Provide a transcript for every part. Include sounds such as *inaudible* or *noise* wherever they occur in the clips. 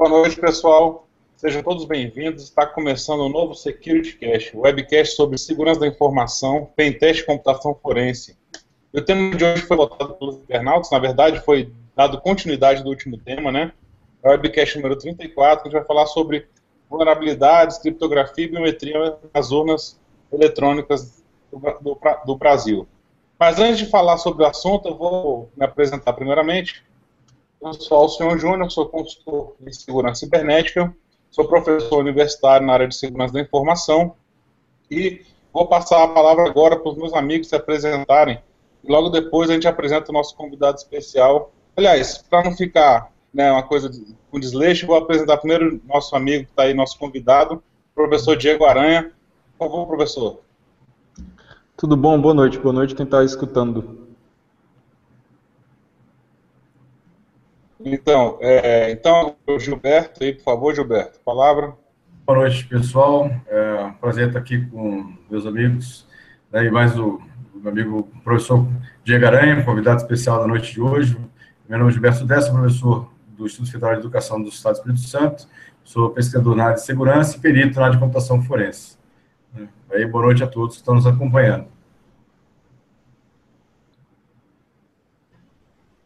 Boa noite, pessoal. Sejam todos bem-vindos. Está começando o um novo Security Cast, webcast sobre segurança da informação, pentest e computação forense. O tema de hoje foi votado pelos internautas, na verdade foi dado continuidade do último tema, né? É o webcast número 34, que a gente vai falar sobre vulnerabilidades, criptografia e biometria nas urnas eletrônicas do, do, do Brasil. Mas antes de falar sobre o assunto, eu vou me apresentar primeiramente. Eu sou Alcion Júnior, sou consultor de segurança cibernética, sou professor universitário na área de segurança da informação e vou passar a palavra agora para os meus amigos se apresentarem. Logo depois a gente apresenta o nosso convidado especial. Aliás, para não ficar né, uma coisa com desleixo, vou apresentar primeiro nosso amigo que está aí, nosso convidado, professor Diego Aranha. Por favor, professor. Tudo bom? Boa noite. Boa noite quem está escutando. Então, é, então, Gilberto, aí, por favor, Gilberto, palavra. Boa noite, pessoal. É um prazer estar aqui com meus amigos, né, e mais o, o meu amigo professor Diego Aranha, convidado especial da noite de hoje. Meu nome é Gilberto Dessa, professor do Instituto Federal de Educação do Estado do Espírito Santo, sou pesquisador na área de segurança e perito na área de computação forense. Aí, boa noite a todos que estão nos acompanhando.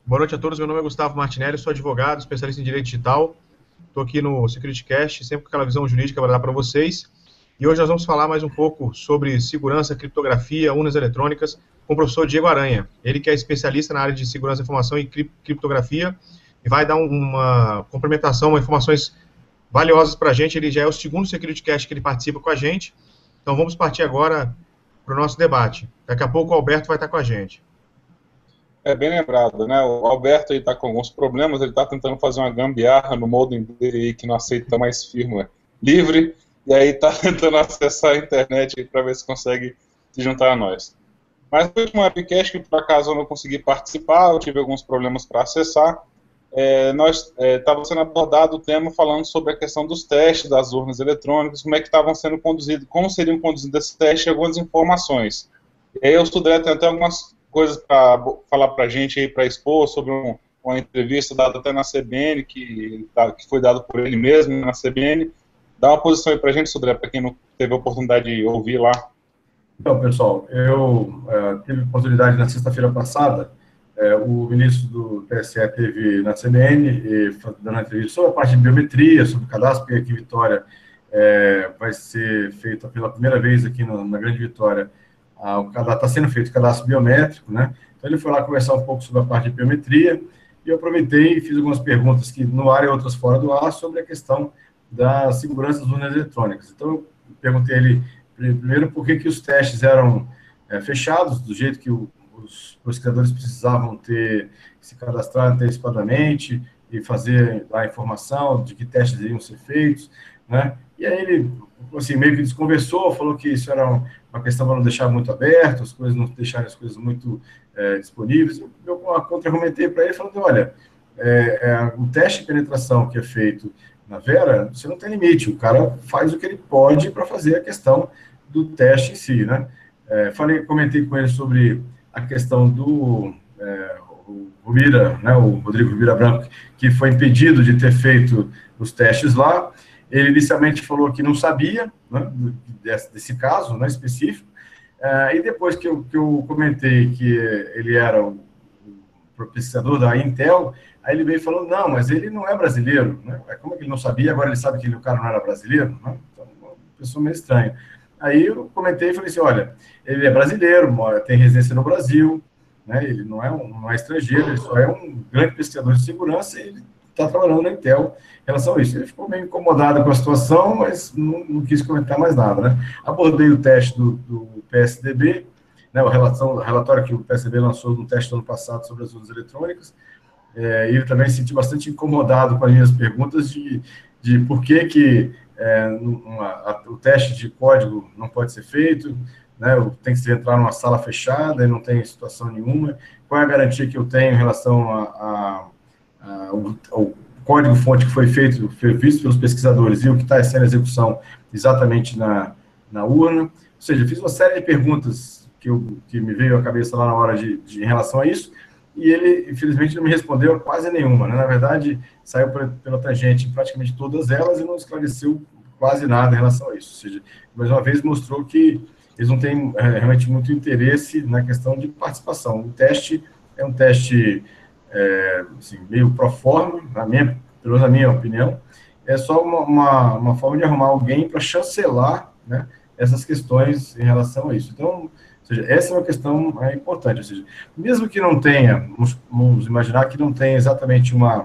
Boa noite a todos, meu nome é Gustavo Martinelli, sou advogado, especialista em direito digital. Estou aqui no SecurityCast, sempre com aquela visão jurídica para dar para vocês. E hoje nós vamos falar mais um pouco sobre segurança, criptografia, urnas eletrônicas, com o professor Diego Aranha. Ele que é especialista na área de segurança da informação e criptografia e vai dar uma complementação, informações valiosas para a gente. Ele já é o segundo SecurityCast que ele participa com a gente. Então vamos partir agora para o nosso debate. Daqui a pouco o Alberto vai estar com a gente. É bem lembrado, né? O Alberto está com alguns problemas, ele está tentando fazer uma gambiarra no modem dele que não aceita mais firmware livre, e aí está *laughs* tentando acessar a internet para ver se consegue se juntar a nós. Mas no último webcast, que por acaso eu não consegui participar, eu tive alguns problemas para acessar, é, nós estava é, sendo abordado o tema falando sobre a questão dos testes das urnas eletrônicas, como é que estavam sendo conduzidos, como seriam conduzidos esses testes, algumas informações. E aí eu estudei até algumas coisas para falar para a gente aí, para expor sobre um, uma entrevista dada até na CBN, que, tá, que foi dada por ele mesmo na CBN. Dá uma posição aí para a gente, Sodré, para quem não teve a oportunidade de ouvir lá. Então, pessoal, eu é, tive oportunidade na sexta-feira passada, é, o ministro do TSE teve na CBN, e, dando entrevista sobre a parte de biometria, sobre o cadastro, porque aqui em Vitória é, vai ser feita pela primeira vez aqui no, na Grande Vitória está sendo feito o cadastro biométrico, né? Então ele foi lá conversar um pouco sobre a parte de biometria e eu aproveitei e fiz algumas perguntas que no ar e outras fora do ar sobre a questão da segurança das urnas eletrônicas. Então eu perguntei ele primeiro por que, que os testes eram é, fechados, do jeito que o, os pesquisadores precisavam ter se cadastrar antecipadamente e fazer a informação de que testes iriam ser feitos, né? E aí ele, assim, meio que desconversou, falou que isso era uma questão para não deixar muito aberto, as coisas não deixarem as coisas muito é, disponíveis. Eu contra-argumentei para ele, falando, olha, é, é, o teste de penetração que é feito na Vera, você não tem limite, o cara faz o que ele pode para fazer a questão do teste em si, né? É, falei, comentei com ele sobre a questão do é, o Rubira, né, o Rodrigo Rubira Branco, que foi impedido de ter feito os testes lá, ele inicialmente falou que não sabia né, desse, desse, caso né, específico, uh, e depois que eu, que eu comentei que ele era o, pesquisador da Intel, aí ele veio falando, não, mas ele não é brasileiro, né? É como é que ele não sabia, agora ele sabe que ele, o cara não era brasileiro? Né? Então, uma pessoa meio estranha. Aí eu comentei e falei assim, olha, ele é brasileiro, mora, tem residência no Brasil, né? ele não é, um, não é estrangeiro, ele só é um grande pesquisador de segurança e ele está trabalhando na Intel em relação a isso. Ele ficou meio incomodado com a situação, mas não, não quis comentar mais nada. Né? Abordei o teste do, do PSDB, né, o, relação, relatório que o PSDB lançou no teste do ano passado sobre as urnas eletrônicas, é, ele também se sentiu bastante incomodado com as minhas perguntas de, de por que, que é, uma, a, o teste de código não pode ser feito, né, tem que se entrar numa sala fechada e não tem situação nenhuma, qual é a garantia que eu tenho em relação a, a o, o código-fonte que foi feito, foi visto pelos pesquisadores e o que está sendo execução exatamente na, na urna. Ou seja, fiz uma série de perguntas que, eu, que me veio à cabeça lá na hora de, de em relação a isso, e ele, infelizmente, não me respondeu quase nenhuma. Né? Na verdade, saiu pela tangente em praticamente todas elas e não esclareceu quase nada em relação a isso. Ou seja, mais uma vez mostrou que eles não têm é, realmente muito interesse na questão de participação. O teste é um teste é, assim, meio pro forma, na minha, pelo menos na minha opinião, é só uma, uma, uma forma de arrumar alguém para chancelar né, essas questões em relação a isso. Então, seja, essa é uma questão é, importante. Ou seja, mesmo que não tenha, vamos, vamos imaginar que não tenha exatamente uma,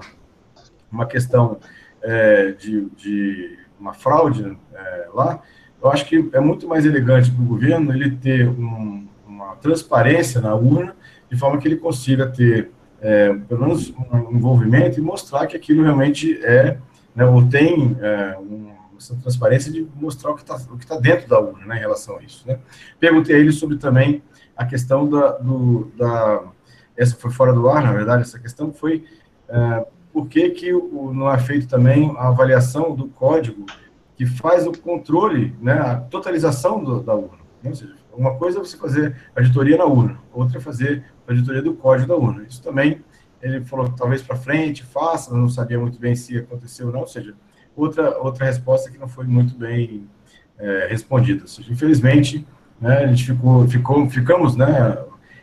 uma questão é, de, de uma fraude é, lá, eu acho que é muito mais elegante para o governo ele ter um, uma transparência na urna, de forma que ele consiga ter, é, pelo menos, um envolvimento e mostrar que aquilo realmente é, né, ou tem é, um, essa transparência de mostrar o que está tá dentro da urna né, em relação a isso. Né. Perguntei a ele sobre também a questão da, do, da. Essa foi fora do ar, na verdade, essa questão foi é, por que, que o, não é feito também a avaliação do código que faz o controle, né, a totalização do, da urna. Né? Ou seja, uma coisa é você fazer auditoria na urna, outra é fazer auditoria do código da urna. Isso também, ele falou talvez para frente, faça, não sabia muito bem se aconteceu ou não, ou seja, outra, outra resposta que não foi muito bem é, respondida. Ou seja, infelizmente, né, a gente ficou, ficou, ficamos né,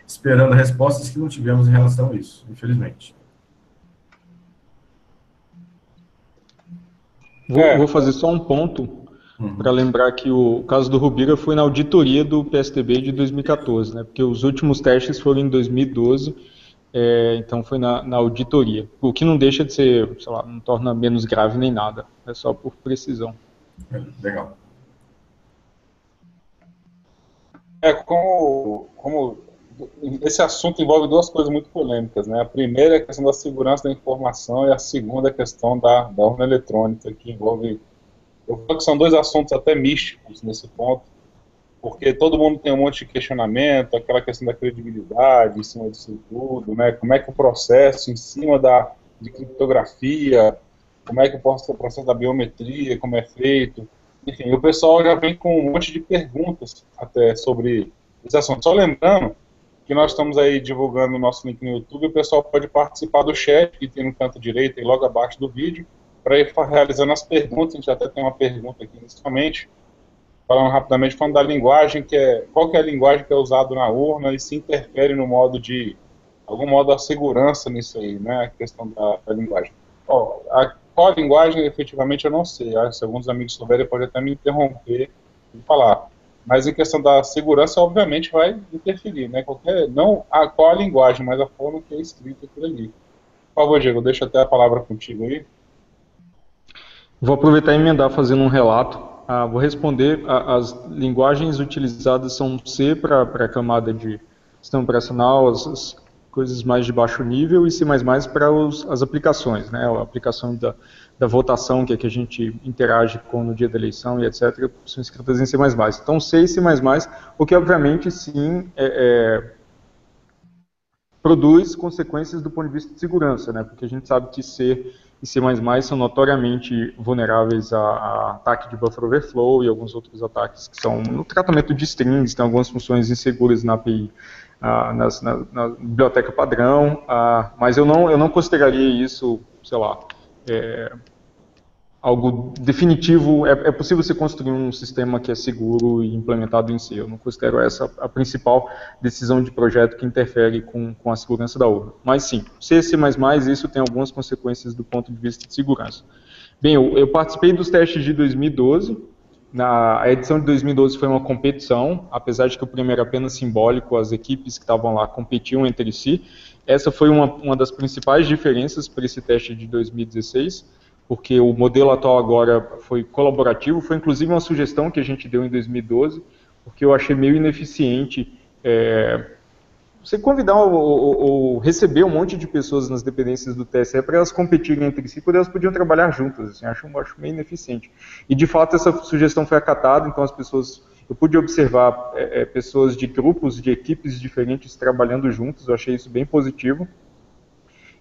esperando respostas que não tivemos em relação a isso, infelizmente. Vou, vou fazer só um ponto uhum. para lembrar que o caso do Rubira foi na auditoria do PSDB de 2014, né? Porque os últimos testes foram em 2012, é, então foi na, na, auditoria. O que não deixa de ser, sei lá, não torna menos grave nem nada. É só por precisão. Legal. É, como, como esse assunto envolve duas coisas muito polêmicas, né? A primeira é a questão da segurança da informação e a segunda é a questão da, da urna eletrônica, que envolve... Eu falo que são dois assuntos até místicos nesse ponto, porque todo mundo tem um monte de questionamento, aquela questão da credibilidade em cima disso tudo, né? Como é que o processo em cima da de criptografia, como é que o processo da biometria, como é feito, enfim, o pessoal já vem com um monte de perguntas até sobre esse assunto. Só lembrando que nós estamos aí divulgando o nosso link no YouTube, o pessoal pode participar do chat, que tem no canto direito e logo abaixo do vídeo, para ir realizando as perguntas, a gente até tem uma pergunta aqui inicialmente, falando rapidamente, falando da linguagem, que é, qual que é a linguagem que é usada na urna e se interfere no modo de, algum modo, a segurança nisso aí, né, a questão da, da linguagem. Ó, a, qual a linguagem, efetivamente, eu não sei, se alguns amigos souberem, pode até me interromper e falar mas em questão da segurança, obviamente, vai interferir, né? Qualquer, não a, qual a linguagem, mas a forma que é escrita aquilo ali. Por favor, Diego, deixa até a palavra contigo aí. Vou aproveitar e emendar fazendo um relato. Ah, vou responder, as linguagens utilizadas são C para a camada de sistema operacional, as, as, coisas mais de baixo nível, e C++ para as aplicações, né? A aplicação da, da votação, que é que a gente interage com no dia da eleição e etc., são escritas em C++. Então, C e C++, o que obviamente sim é, é, produz consequências do ponto de vista de segurança, né? porque a gente sabe que C e C++ são notoriamente vulneráveis a, a, ataque de buffer overflow e alguns outros ataques que são no tratamento de strings, tem algumas funções inseguras na API, ah, nas, na, na, biblioteca padrão, ah, mas eu não, eu não consideraria isso, sei lá, é, algo definitivo. É, é, possível você construir um sistema que é seguro e implementado em si. Eu não considero essa a principal decisão de projeto que interfere com, com a segurança da urna. Mas sim, C, C++, isso tem algumas consequências do ponto de vista de segurança. Bem, eu, eu participei dos testes de 2012. Na, a edição de 2012 foi uma competição, apesar de que o prêmio era apenas simbólico, as equipes que estavam lá competiam entre si. Essa foi uma, uma das principais diferenças para esse teste de 2016, porque o modelo atual agora foi colaborativo, foi inclusive uma sugestão que a gente deu em 2012, porque eu achei meio ineficiente é, você convidar ou, ou, ou, receber um monte de pessoas nas dependências do TSE para elas competirem entre si, quando elas podiam trabalhar juntas. Assim, acho, acho meio ineficiente. E de fato essa sugestão foi acatada, então as pessoas eu pude observar é, é, pessoas de grupos, de equipes diferentes trabalhando juntos, eu achei isso bem positivo.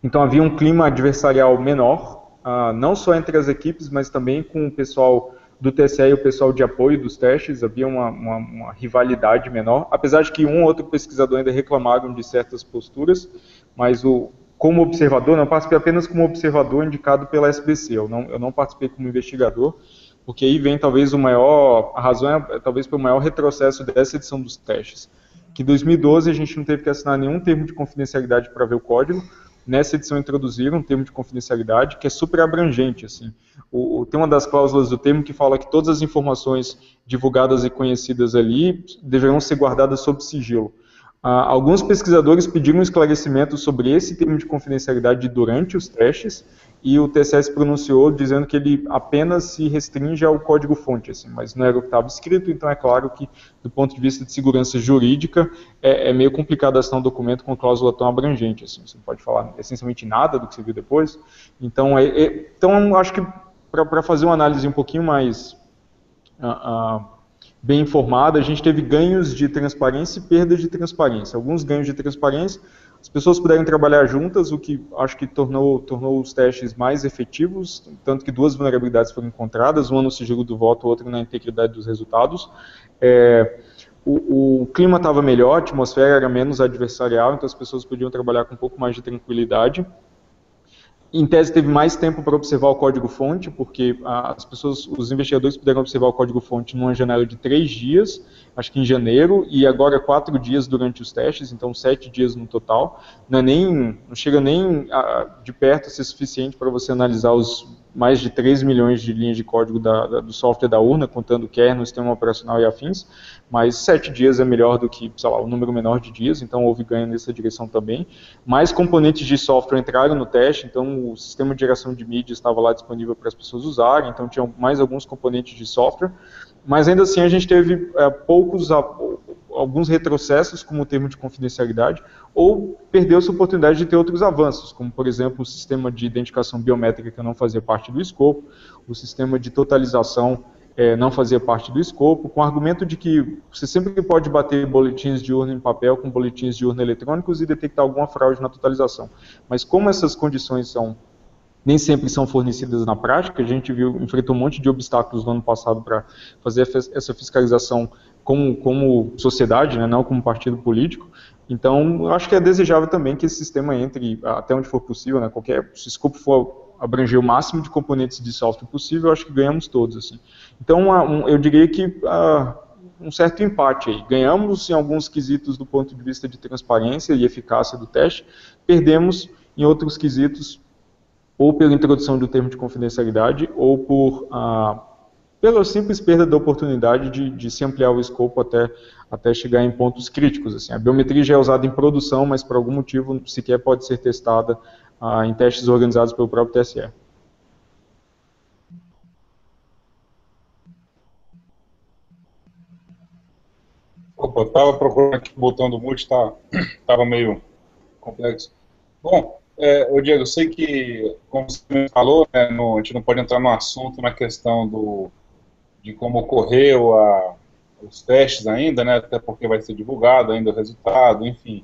Então havia um clima adversarial menor, ah, não só entre as equipes, mas também com o pessoal do TCE e o pessoal de apoio dos testes, havia uma, uma, uma rivalidade menor, apesar de que um ou outro pesquisador ainda reclamaram de certas posturas, mas o, como observador, não participei apenas como observador indicado pela SBC, eu não, eu não participei como investigador, porque aí vem talvez o maior, a razão é talvez pelo maior retrocesso dessa edição dos testes, que em 2012 a gente não teve que assinar nenhum termo de confidencialidade para ver o código, nessa edição introduziram um termo de confidencialidade que é super abrangente, assim. O, o, tem uma das cláusulas do termo que fala que todas as informações divulgadas e conhecidas ali deverão ser guardadas sob sigilo. Ah, alguns pesquisadores pediram esclarecimento sobre esse termo de confidencialidade durante os testes, e o TCS pronunciou dizendo que ele apenas se restringe ao código-fonte, assim, mas não era o que estava escrito, então é claro que, do ponto de vista de segurança jurídica, é, é meio complicado assinar um documento com cláusula tão abrangente, assim, você não pode falar essencialmente nada do que você viu depois. Então, é, é, então acho que para fazer uma análise um pouquinho mais uh, uh, bem informada, a gente teve ganhos de transparência e perdas de transparência. Alguns ganhos de transparência, as pessoas puderam trabalhar juntas, o que acho que tornou, tornou os testes mais efetivos, tanto que duas vulnerabilidades foram encontradas, uma no sigilo do voto, outra na integridade dos resultados. É, o, o, clima estava melhor, a atmosfera era menos adversarial, então as pessoas podiam trabalhar com um pouco mais de tranquilidade. Em tese, teve mais tempo para observar o código-fonte, porque as pessoas, os investigadores puderam observar o código-fonte numa janela de três dias, acho que em janeiro, e agora quatro dias durante os testes, então sete dias no total. Não, é nem, não chega nem a, de perto a ser suficiente para você analisar os mais de 3 milhões de linhas de código da, da, do software da urna, contando kernel, sistema operacional e afins, mas sete dias é melhor do que, sei lá, um número menor de dias, então houve ganho nessa direção também. Mais componentes de software entraram no teste, então o sistema de geração de mídia estava lá disponível para as pessoas usarem, então tinham mais alguns componentes de software, mas ainda assim a gente teve é, poucos, alguns retrocessos, como o termo de confidencialidade, ou perdeu-se a oportunidade de ter outros avanços, como, por exemplo, o sistema de identificação biométrica que não fazia parte do escopo, o sistema de totalização é, não fazia parte do escopo, com o argumento de que você sempre pode bater boletins de urna em papel com boletins de urna eletrônicos e detectar alguma fraude na totalização. Mas como essas condições são nem sempre são fornecidas na prática, a gente viu, enfrentou um monte de obstáculos no ano passado para fazer essa fiscalização como, como sociedade, né, não como partido político. Então, acho que é desejável também que esse sistema entre até onde for possível, né, qualquer, se o escopo for abranger o máximo de componentes de software possível, acho que ganhamos todos. Assim. Então, eu diria que uh, um certo empate aí. Ganhamos em alguns quesitos do ponto de vista de transparência e eficácia do teste, perdemos em outros quesitos ou pela introdução do termo de confidencialidade ou por uh, pela simples perda da oportunidade de, de, se ampliar o escopo até, até chegar em pontos críticos. Assim. A biometria já é usada em produção, mas por algum motivo sequer pode ser testada uh, em testes organizados pelo próprio TSE. Opa, estava procurando aqui o botão do mute, estava tá, meio complexo. Bom, é, o Diego, eu sei que, como você falou, né, no, a gente não pode entrar no assunto na questão do, de como ocorreu a, os testes ainda, né, até porque vai ser divulgado ainda o resultado, enfim.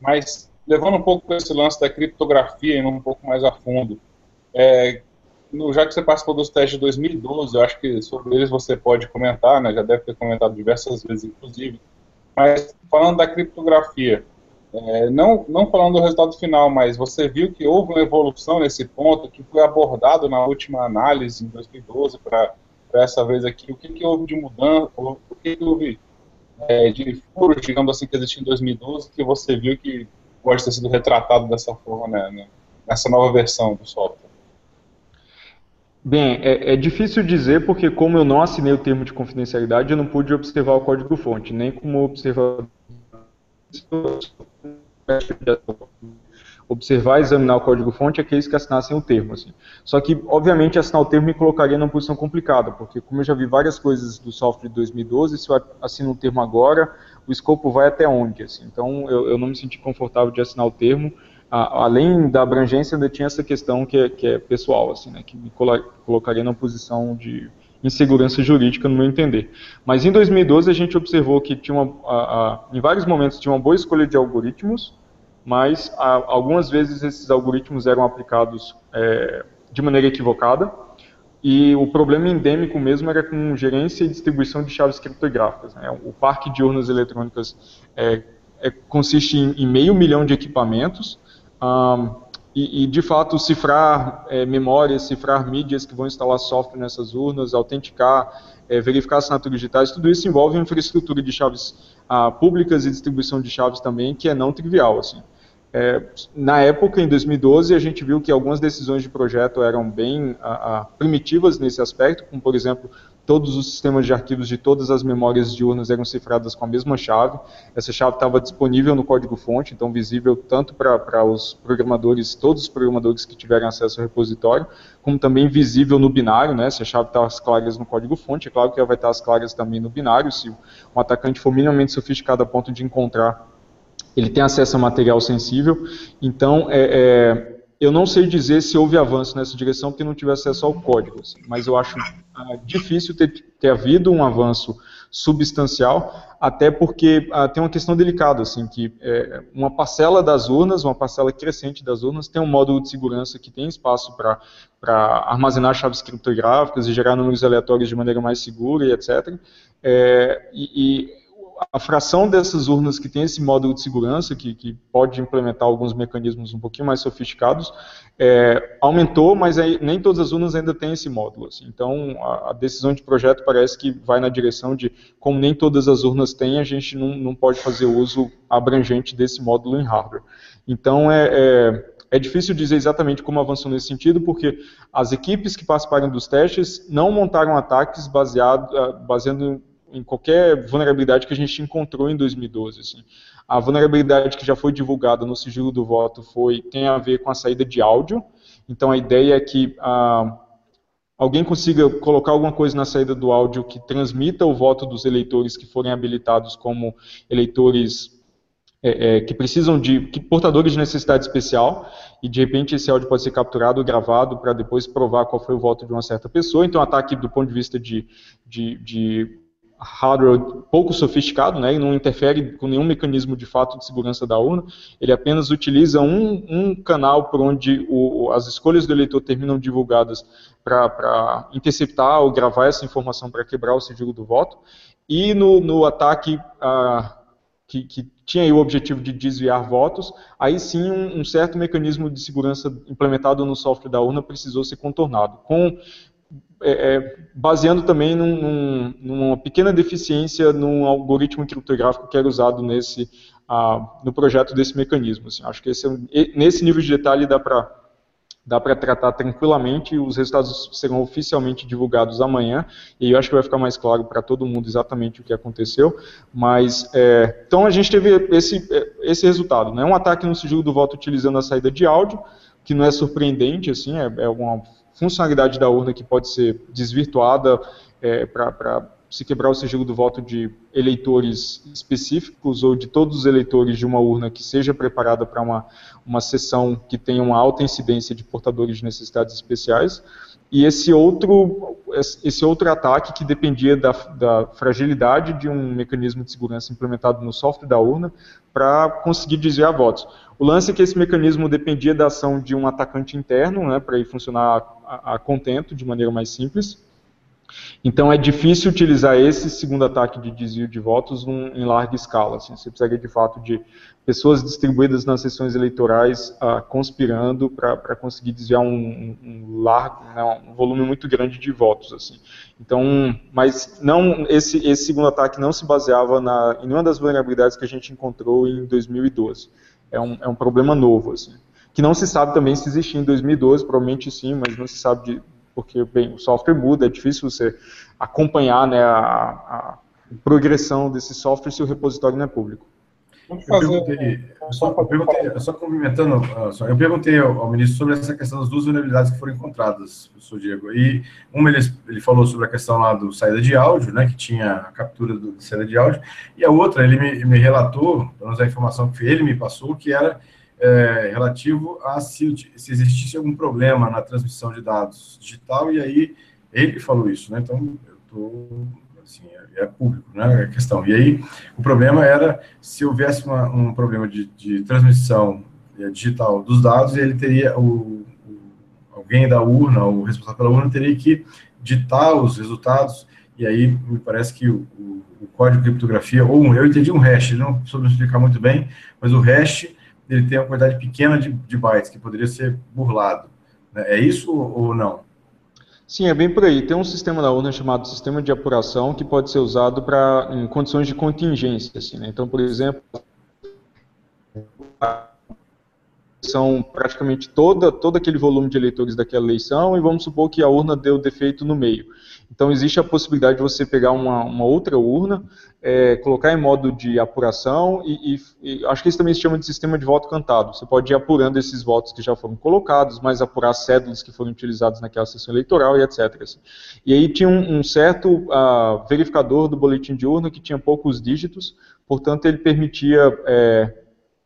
Mas, levando um pouco esse lance da criptografia, indo um pouco mais a fundo, é, no, já que você participou dos testes de 2012, eu acho que sobre eles você pode comentar, né, já deve ter comentado diversas vezes, inclusive, mas falando da criptografia, é, não, não falando do resultado final, mas você viu que houve uma evolução nesse ponto que foi abordado na última análise, em 2012, para essa vez aqui, o que, que houve de mudança, o que, que houve é, de furos, digamos assim, que existia em 2012, que você viu que pode ter sido retratado dessa forma né, né nessa nova versão do software? Bem, é, é, difícil dizer porque como eu não assinei o termo de confidencialidade, eu não pude observar o código-fonte, nem como observador observar e examinar o código-fonte é aqueles que assinassem o termo. Assim. Só que, obviamente, assinar o termo me colocaria numa posição complicada, porque como eu já vi várias coisas do software de 2012, se eu assino o termo agora, o escopo vai até onde? Assim. Então, eu, eu, não me senti confortável de assinar o termo. Além da abrangência, ainda tinha essa questão que é, que é pessoal, assim, né, que me colocaria numa posição de insegurança jurídica, no meu entender. Mas em 2012 a gente observou que tinha uma, a, a, em vários momentos tinha uma boa escolha de algoritmos, mas a, algumas vezes esses algoritmos eram aplicados é, de maneira equivocada, e o problema endêmico mesmo era com gerência e distribuição de chaves criptográficas. Né? O parque de urnas eletrônicas é, é, consiste em, em, meio milhão de equipamentos, Um, e, e, de fato, cifrar é, memórias, cifrar mídias que vão instalar software nessas urnas, autenticar, é, verificar assinaturas digitais, tudo isso envolve infraestrutura de chaves ah, públicas e distribuição de chaves também, que é não trivial. Assim. É, na época, em 2012, a gente viu que algumas decisões de projeto eram bem ah, ah, primitivas nesse aspecto, como, por exemplo, todos os sistemas de arquivos de todas as memórias de urnas eram cifradas com a mesma chave. Essa chave estava disponível no código-fonte, então visível tanto para os programadores, todos os programadores que tiverem acesso ao repositório, como também visível no binário, né? Se a chave está as claras no código-fonte, é claro que ela vai estar as claras também no binário, se um atacante for minimamente sofisticado a ponto de encontrar, ele tem acesso a material sensível. Então, é, é eu não sei dizer se houve avanço nessa direção porque não tive acesso ao código, assim, mas eu acho ah, difícil ter, ter, havido um avanço substancial, até porque ah, tem uma questão delicada, assim, que é, uma parcela das urnas, uma parcela crescente das urnas, tem um módulo de segurança que tem espaço para armazenar chaves criptográficas e gerar números aleatórios de maneira mais segura e etc. É, e, e a fração dessas urnas que tem esse módulo de segurança, que, que pode implementar alguns mecanismos um pouquinho mais sofisticados, é, aumentou, mas aí, nem todas as urnas ainda têm esse módulo. Assim. Então, a, a, decisão de projeto parece que vai na direção de, como nem todas as urnas têm, a gente não, não pode fazer uso abrangente desse módulo em hardware. Então, é, é é difícil dizer exatamente como avançou nesse sentido, porque as equipes que participaram dos testes não montaram ataques baseado, ah, baseando em qualquer vulnerabilidade que a gente encontrou em 2012. Assim. A vulnerabilidade que já foi divulgada no sigilo do voto foi tem a ver com a saída de áudio. Então a ideia é que ah, alguém consiga colocar alguma coisa na saída do áudio que transmita o voto dos eleitores que forem habilitados como eleitores é, é, que precisam de que, portadores de necessidade especial e de repente esse áudio pode ser capturado, gravado para depois provar qual foi o voto de uma certa pessoa. Então, ataque do ponto de vista de, de, de hardware pouco sofisticado, né, e não interfere com nenhum mecanismo de fato de segurança da urna, ele apenas utiliza um, um canal por onde o, as escolhas do eleitor terminam divulgadas para interceptar ou gravar essa informação para quebrar o sigilo do voto, e no, no ataque ah, que, que, tinha o objetivo de desviar votos, aí sim um, um certo mecanismo de segurança implementado no software da urna precisou ser contornado, com é, é, baseando também num, num, numa pequena deficiência num algoritmo criptográfico que era usado nesse, no projeto desse mecanismo. Assim. Acho que esse é, nesse nível de detalhe dá para dá tratar tranquilamente, os resultados serão oficialmente divulgados amanhã, e eu acho que vai ficar mais claro para todo mundo exatamente o que aconteceu, mas, é, então a gente teve esse, esse resultado, né, um ataque no sigilo do voto utilizando a saída de áudio, que não é surpreendente, assim, é, é uma funcionalidade da urna que pode ser desvirtuada é, para se quebrar o sigilo do voto de eleitores específicos ou de todos os eleitores de uma urna que seja preparada para uma, uma sessão que tenha uma alta incidência de portadores de necessidades especiais. E esse outro, esse outro ataque que dependia da, da fragilidade de um mecanismo de segurança implementado no software da urna para conseguir desviar votos. O lance é que esse mecanismo dependia da ação de um atacante interno, né, para ele funcionar a, contento, de maneira mais simples. Então é difícil utilizar esse segundo ataque de desvio de votos num, em larga escala. Assim. Você precisaria de fato de pessoas distribuídas nas sessões eleitorais uh, conspirando para conseguir desviar um, um largo, né, um volume muito grande de votos. Assim. Então, mas não esse, esse segundo ataque não se baseava na, em nenhuma das vulnerabilidades que a gente encontrou em 2012. É um, é um problema novo. Assim que não se sabe também se existia em 2012, provavelmente sim, mas não se sabe de, porque bem, o software muda, é difícil você acompanhar né, a, a progressão desse software se o repositório não é público. Eu perguntei, só, eu perguntei, só complementando, ah, só, eu perguntei ao, ao, ministro sobre essa questão das duas vulnerabilidades que foram encontradas, professor Diego. E uma ele, ele falou sobre a questão lá do saída de áudio, né, que tinha a captura do saída de áudio, e a outra ele me, me relatou, pelo menos a informação que ele me passou, que era é, relativo a se, se existisse algum problema na transmissão de dados digital, e aí ele falou isso, né? Então, eu estou, assim, é, é, público, né, a questão. E aí, o problema era se houvesse uma, um problema de, de transmissão é, digital dos dados, ele teria, o, o, alguém da urna, o responsável pela urna, teria que ditar os resultados, e aí me parece que o, o, código de criptografia, ou eu entendi um hash, não soube explicar muito bem, mas o hash ele tem uma quantidade pequena de, de bytes, que poderia ser burlado. Né? É isso ou não? Sim, é bem por aí. Tem um sistema da urna chamado sistema de apuração que pode ser usado para em condições de contingência. Assim, né? Então, por exemplo, são praticamente toda, todo aquele volume de eleitores daquela eleição e vamos supor que a urna deu defeito no meio. Então existe a possibilidade de você pegar uma, uma outra urna, é, colocar em modo de apuração e, e, e, acho que isso também se chama de sistema de voto cantado. Você pode ir apurando esses votos que já foram colocados, mas apurar cédulas que foram utilizadas naquela sessão eleitoral e etc. Assim. E aí tinha um, um certo uh, verificador do boletim de urna que tinha poucos dígitos, portanto ele permitia é,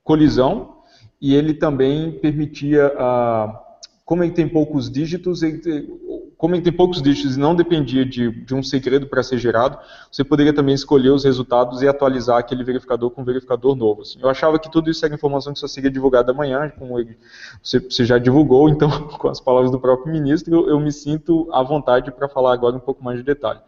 colisão e ele também permitia, ah, como ele tem poucos dígitos, ele, como ele tem poucos dígitos e não dependia de, de um segredo para ser gerado, você poderia também escolher os resultados e atualizar aquele verificador com um verificador novo. Assim. Eu achava que tudo isso era informação que só seria divulgada amanhã, como ele, você, você, já divulgou, *laughs* então, com as palavras do próprio ministro, eu, eu me sinto à vontade para falar agora um pouco mais de detalhe.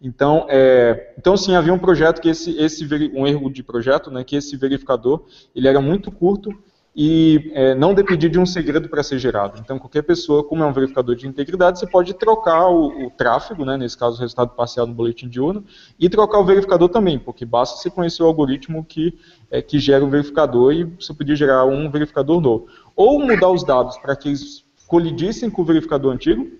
Então, é, então sim, havia um projeto que esse, esse um erro de projeto, né, que esse verificador ele era muito curto e é, não depender de um segredo para ser gerado. Então, qualquer pessoa, como é um verificador de integridade, você pode trocar o, o tráfego, né, nesse caso o resultado parcial no boletim de urna, e trocar o verificador também, porque basta você conhecer o algoritmo que, é, que gera o verificador e você podia gerar um verificador novo. Ou mudar os dados para que eles colidissem com o verificador antigo,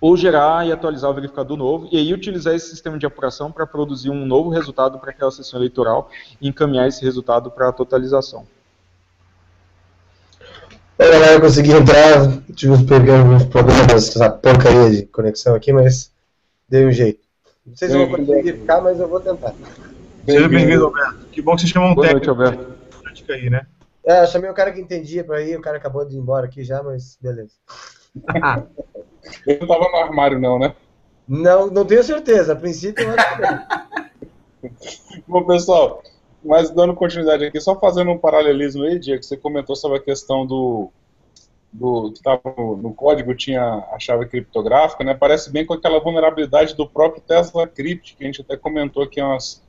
ou gerar e atualizar o verificador novo, e aí utilizar esse sistema de apuração para produzir um novo resultado para aquela sessão eleitoral e encaminhar esse resultado para a totalização. Oi, galera, consegui entrar. Tive uns problemas, essa porcaria de conexão aqui, mas dei um jeito. Não sei se eu vou conseguir ficar, mas eu vou tentar. Seja bem-vindo, Alberto. Que bom que você chamou um Boa técnico. Noite, Alberto. Aí, né? É, eu chamei o cara que entendia pra ir, o cara acabou de ir embora aqui já, mas beleza. *laughs* Ele não tava no armário, não, né? Não, não tenho certeza. A princípio, eu acho que não. *laughs* Bom, pessoal, mas dando continuidade aqui, só fazendo um paralelismo aí, Diego, que você comentou sobre a questão do, do que estava no, no, código, tinha a chave criptográfica, né? Parece bem com aquela vulnerabilidade do próprio Tesla Crypt, que a gente até comentou aqui umas,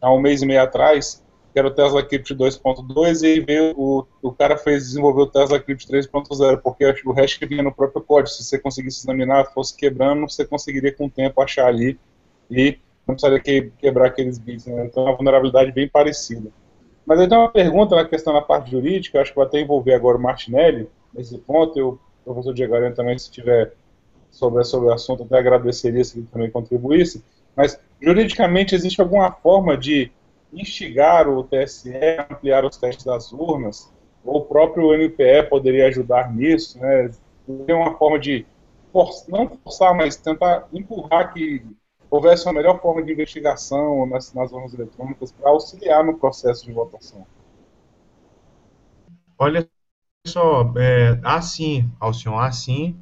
há um mês e meio atrás, que era o Tesla Crypt 2.2, e aí veio, o, o cara fez desenvolver o Tesla Crypt 3.0, porque o hash vinha no próprio código. Se você conseguisse examinar, fosse quebrando, você conseguiria com o tempo achar ali e não precisaria que, quebrar aqueles bits, né? Então é uma vulnerabilidade bem parecida. Mas aí tem uma pergunta na questão da parte jurídica, acho que vai até envolver agora o Martinelli, nesse ponto, e o professor Diego Arena também, se tiver sobre, sobre o assunto, até agradeceria se ele também contribuísse, mas juridicamente existe alguma forma de instigar o TSE a ampliar os testes das urnas, ou o próprio MPE poderia ajudar nisso, né? Tem uma forma de, não forçar, mas tentar empurrar que houvesse uma melhor forma de investigação nas, nas urnas eletrônicas para auxiliar no processo de votação. Olha só, é, há sim, Alcion, há sim,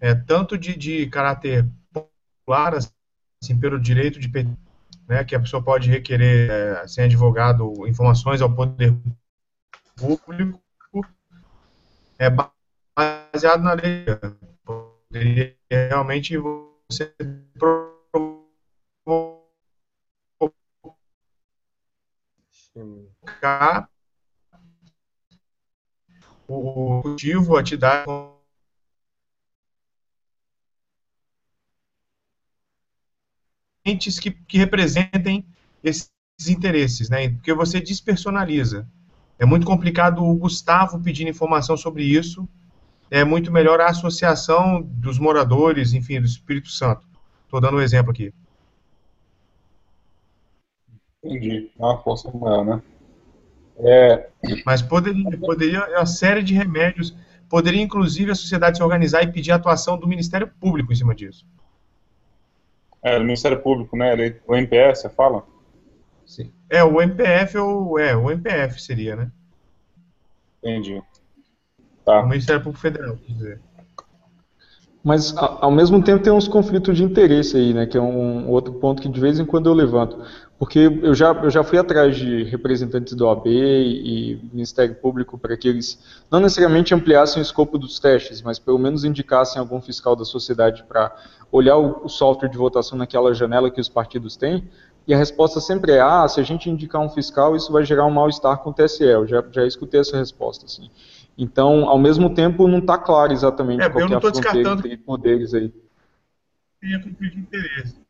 é, tanto de, de caráter popular, assim, pelo direito de né, que a pessoa pode requerer, é, sem advogado, informações ao poder público, é baseado na lei. Poderia realmente você colocar o motivo a te dar que, que representem esses interesses, né? Porque você despersonaliza. É muito complicado o Gustavo pedindo informação sobre isso. É muito melhor a associação dos moradores, enfim, do Espírito Santo. Estou dando um exemplo aqui. Entendi. É uma força maior, né? É... Mas poderia, poderia, é uma série de remédios. Poderia, inclusive, a sociedade se organizar e pedir a atuação do Ministério Público em cima disso. É, do Ministério Público, né? O MPF, você fala? Sim. É, o MPF ou é, o MPF seria, né? Entendi. Tá. O Ministério Público Federal, quer dizer. Mas, ao mesmo tempo, tem uns conflitos de interesse aí, né? Que é um outro ponto que de vez em quando eu levanto. Porque eu já, eu já fui atrás de representantes do OAB e Ministério Público para que eles não necessariamente ampliassem o escopo dos testes, mas pelo menos indicassem algum fiscal da sociedade para olhar o, o software de votação naquela janela que os partidos têm, E a resposta sempre é, ah, se a gente indicar um fiscal, isso vai gerar um mal-estar com o TSE. Eu já, já escutei essa resposta, assim. Então, ao mesmo tempo, não está claro exatamente é, qual eu não é a fronteira descartando entre poderes aí. Tem conflito de interesse.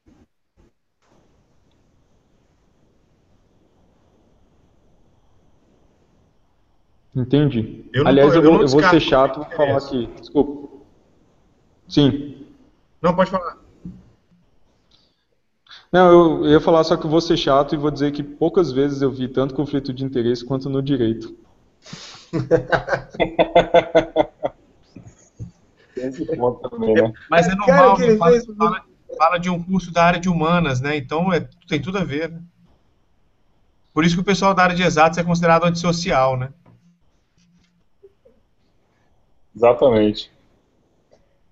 Entendi. Eu Aliás, tô- eu, eu vou, eu vou ser chato vou falar aqui. Desculpa. Sim. Não, pode falar. Não, eu, ia falar só que vou ser chato e vou dizer que poucas vezes eu vi tanto conflito de interesse quanto no direito. Também, né? Mas é Cara, normal, que ele fala, fez- fala- fala de um curso da área de humanas, né? Então é, tem tudo a ver, né? Por isso que o pessoal da área de exatos é considerado antissocial, né? Exatamente.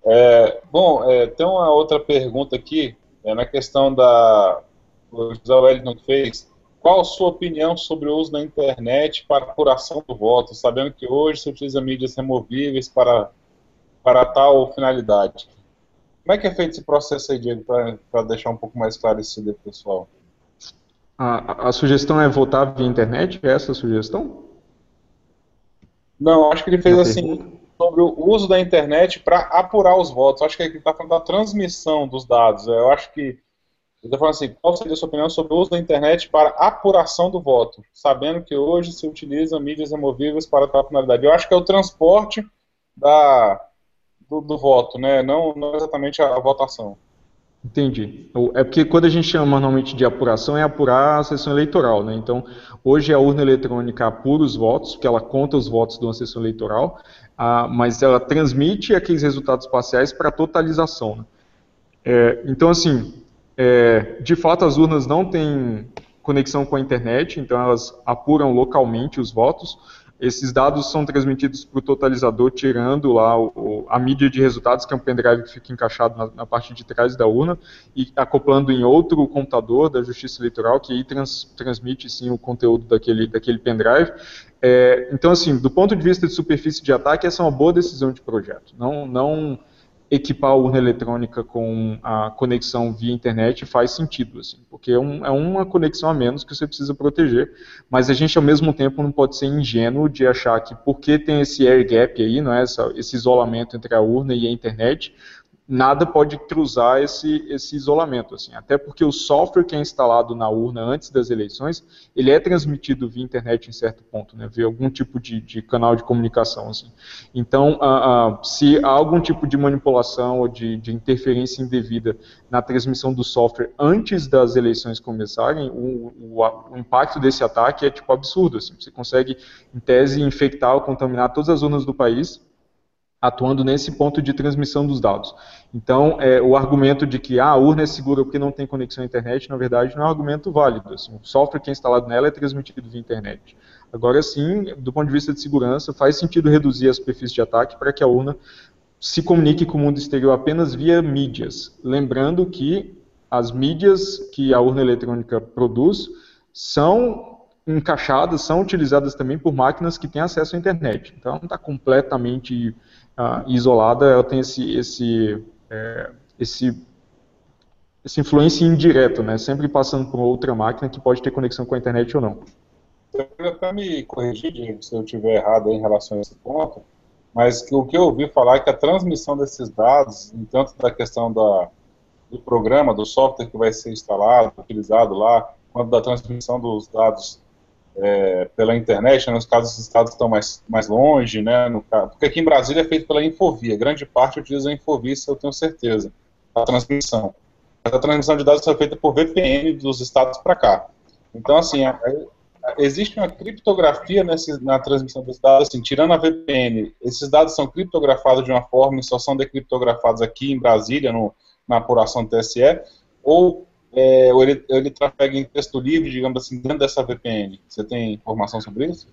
É, bom, é, tem uma outra pergunta aqui, é, na questão da. O José Wellington fez. Qual a sua opinião sobre o uso da internet para apuração do voto, sabendo que hoje se utiliza mídias removíveis para, para tal finalidade? Como é que é feito esse processo aí, Diego, para deixar um pouco mais esclarecido aí, pessoal? A, a- a sugestão é votar via internet? É essa a sugestão? Não, acho que ele fez assim sobre o uso da internet para apurar os votos. Acho que ele está falando da transmissão dos dados. Eu acho que está falando assim, qual seria a sua opinião sobre o uso da internet para apuração do voto, sabendo que hoje se utilizam mídias removíveis para tal finalidade. Eu acho que é o transporte da, do, do voto, né? Não, não exatamente a, a votação. Entendi. É porque quando a gente chama normalmente de apuração, é apurar a sessão eleitoral, né? Então, hoje a urna eletrônica apura os votos, porque ela conta os votos de uma sessão eleitoral, ah, mas ela transmite aqueles resultados parciais para totalização. né? É, então, assim, é, de fato as urnas não têm conexão com a internet, então elas apuram localmente os votos. Esses dados são transmitidos para o totalizador, tirando lá o- a mídia de resultados, que é um pendrive que fica encaixado na, na parte de trás da urna, e acoplando em outro computador da Justiça Eleitoral, que aí trans- transmite sim o conteúdo daquele, daquele pendrive. É, então, assim, do ponto de vista de superfície de ataque, essa é uma boa decisão de projeto. Não, não equipar a urna eletrônica com a conexão via internet faz sentido, assim, porque é, um- é uma conexão a menos que você precisa proteger, mas a gente ao mesmo tempo não pode ser ingênuo de achar que porque tem esse air gap aí, não é, essa, esse isolamento entre a urna e a internet, nada pode cruzar esse, esse isolamento, assim, até porque o software que é instalado na urna antes das eleições, ele é transmitido via internet em certo ponto, né, via algum tipo de, de canal de comunicação, assim. Então, se há algum tipo de manipulação ou de, de interferência indevida na transmissão do software antes das eleições começarem, o, o, o impacto desse ataque é tipo absurdo. Assim. Você consegue, em tese, infectar ou contaminar todas as urnas do país atuando nesse ponto de transmissão dos dados. Então, é, o argumento de que ah, a urna é segura porque não tem conexão à internet, na verdade, não é um argumento válido. Assim, o software que é instalado nela é transmitido via internet. Agora sim, do ponto de vista de segurança, faz sentido reduzir a superfície de ataque para que a urna se comunique com o mundo exterior apenas via mídias. Lembrando que as mídias que a urna eletrônica produz são encaixadas, são utilizadas também por máquinas que têm acesso à internet. Então, não está completamente ah, isolada, ela tem esse, esse, é, esse, influência indireta, né? sempre passando por outra máquina que pode ter conexão com a internet ou não. Pode até me corrigir, se eu estiver errado em relação a esse ponto, mas o que eu ouvi falar é que a transmissão desses dados, tanto da questão da, do programa, do software que vai ser instalado, utilizado lá, quanto da transmissão dos dados é, pela internet, né, nos casos esses dados estão mais, mais longe, né, no porque aqui em Brasília é feito pela Infovia, grande parte utiliza a Infovia, isso eu tenho certeza, a transmissão. A transmissão de dados é feita por VPN dos estados para cá. Então, assim, a- a- existe uma criptografia nesse, na transmissão dos dados, assim, tirando a VPN, esses dados são criptografados de uma forma e só são decriptografados aqui em Brasília, no, na apuração do TSE, ou, é, ou ele, ele trafega em texto livre, digamos assim, dentro dessa VPN. Você tem informação sobre isso?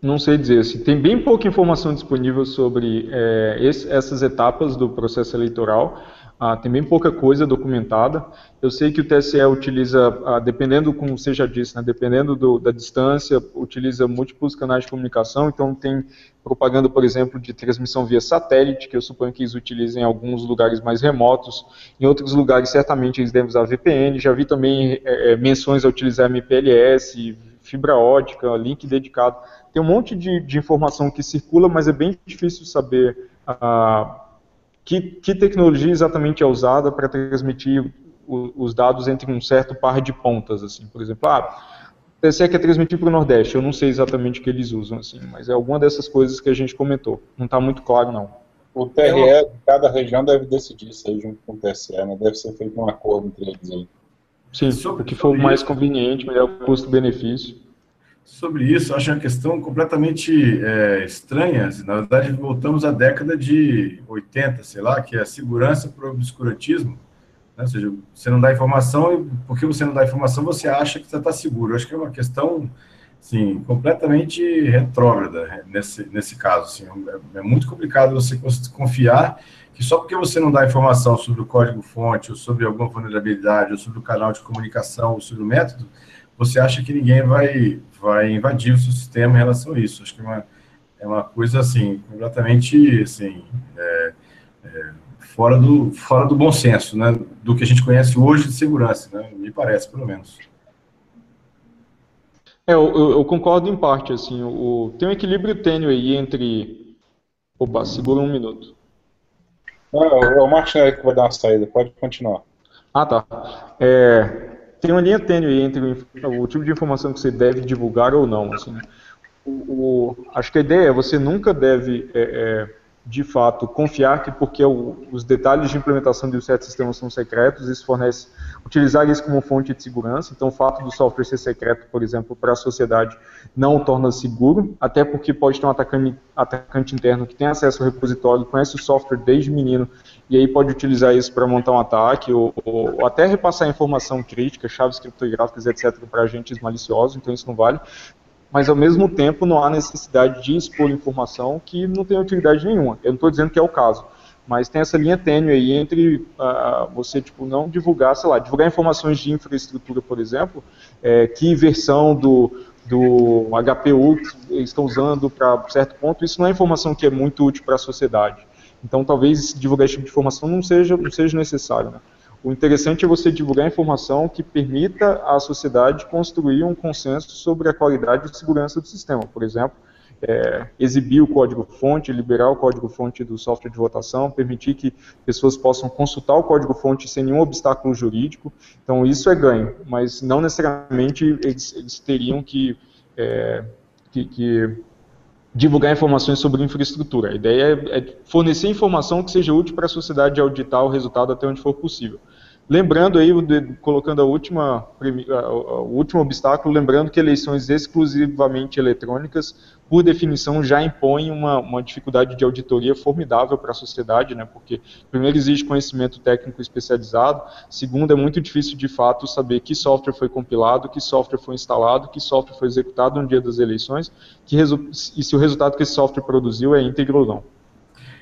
Não sei dizer. Assim, tem bem pouca informação disponível sobre é, esse, essas etapas do processo eleitoral. Ah, tem bem pouca coisa documentada. Eu sei que o TSE utiliza, ah, dependendo, como você já disse, né, dependendo do, da distância, utiliza múltiplos canais de comunicação. Então, tem propaganda, por exemplo, de transmissão via satélite, que eu suponho que eles utilizem em alguns lugares mais remotos. Em outros lugares, certamente, eles devem usar VPN. Já vi também é, menções a utilizar MPLS, fibra ótica, link dedicado. Tem um monte de, de informação que circula, mas é bem difícil saber. Ah, que, que tecnologia exatamente é usada para transmitir o, os dados entre um certo par de pontas, assim, por exemplo, ah, o TSE quer transmitir para o Nordeste, eu não sei exatamente o que eles usam, assim, mas é alguma dessas coisas que a gente comentou, não está muito claro, não. O TRE de cada região deve decidir isso aí junto com o TSE, né? deve ser feito um acordo entre eles aí. Sim, o que for mais conveniente, melhor custo-benefício sobre isso, acho uma questão completamente é, estranha. Na verdade, voltamos à década de 80, sei lá, que é a segurança para o obscurantismo. Né? Ou seja, você não dá informação e porque você não dá informação, você acha que você está seguro. acho que é uma questão assim, completamente retrógrada nesse, nesse caso. Assim, é, é muito complicado você confiar que só porque você não dá informação sobre o código-fonte, ou sobre alguma vulnerabilidade, ou sobre o canal de comunicação, ou sobre o método, você acha que ninguém vai, vai invadir o seu sistema em relação a isso. Acho que é uma, é uma coisa, assim, completamente, assim, é, é, fora, do, fora do bom senso, né, do que a gente conhece hoje de segurança, né, me parece, pelo menos. É, eu, eu, concordo em parte, assim, o, tem um equilíbrio tênue aí entre... Opa, segura um minuto. Não, é o Martin que vai dar uma saída, pode continuar. Ah, tá. É, tem uma linha tênue entre o, o, tipo de informação que você deve divulgar ou não. Assim, né? o, o, acho que a ideia é você nunca deve, é, é, de fato, confiar que porque os detalhes de implementação de um certo sistema são secretos, isso fornece utilizar isso como fonte de segurança. Então, o fato do software ser secreto, por exemplo, para a sociedade não o torna seguro, até porque pode ter um atacante, atacante interno que tem acesso ao repositório, conhece o software desde menino e aí pode utilizar isso para montar um ataque ou, ou, ou, até repassar informação crítica, chaves criptográficas, etc., para agentes maliciosos, então isso não vale. Mas, ao mesmo tempo, não há necessidade de expor informação que não tem utilidade nenhuma. Eu não estou dizendo que é o caso mas tem essa linha tênue aí entre uh, você tipo não divulgar, sei lá, divulgar informações de infraestrutura, por exemplo, é, que versão do, do HPU eles estão usando para certo ponto, isso não é informação que é muito útil para a sociedade. Então, talvez divulgar esse tipo de informação não seja, não seja necessário. Né? O interessante é você divulgar informação que permita à sociedade construir um consenso sobre a qualidade e segurança do sistema. Por exemplo, é, exibir o código-fonte, liberar o código-fonte do software de votação, permitir que pessoas possam consultar o código-fonte sem nenhum obstáculo jurídico. Então, isso é ganho, mas não necessariamente eles, eles teriam que, é, que, que, divulgar informações sobre infraestrutura. A ideia é, é fornecer informação que seja útil para a sociedade auditar o resultado até onde for possível. Lembrando aí, colocando a última, o último obstáculo, lembrando que eleições exclusivamente eletrônicas, por definição, já impõem uma, uma dificuldade de auditoria formidável para a sociedade, né, porque, primeiro, exige conhecimento técnico especializado, segundo, é muito difícil, de fato, saber que software foi compilado, que software foi instalado, que software foi executado no dia das eleições, que e se o resultado que esse software produziu é íntegro ou não.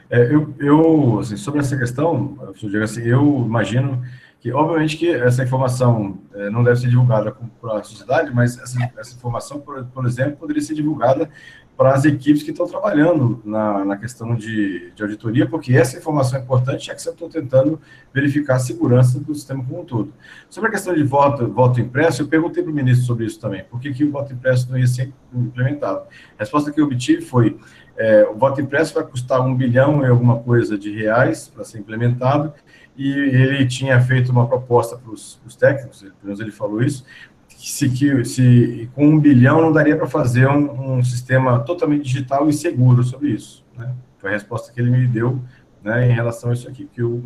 É, eu, eu assim, sobre essa questão, assim, eu imagino que obviamente que essa informação é, não deve ser divulgada para a sociedade, mas essa, essa informação, por, por, exemplo, poderia ser divulgada para as equipes que estão trabalhando na, na questão de, de, auditoria, porque essa informação é importante, já que você está tentando verificar a segurança do sistema como um todo. Sobre a questão de voto, voto impresso, eu perguntei para o ministro sobre isso também, por que, que o voto impresso não ia ser implementado. A resposta que eu obtive foi, é, o voto impresso vai custar um bilhão e alguma coisa de reais para ser implementado, e ele tinha feito uma proposta para os técnicos, pelo menos ele falou isso, que se, que, se com um bilhão não daria para fazer um, um, sistema totalmente digital e seguro sobre isso. Né? Foi a resposta que ele me deu né, em relação a isso aqui, que eu,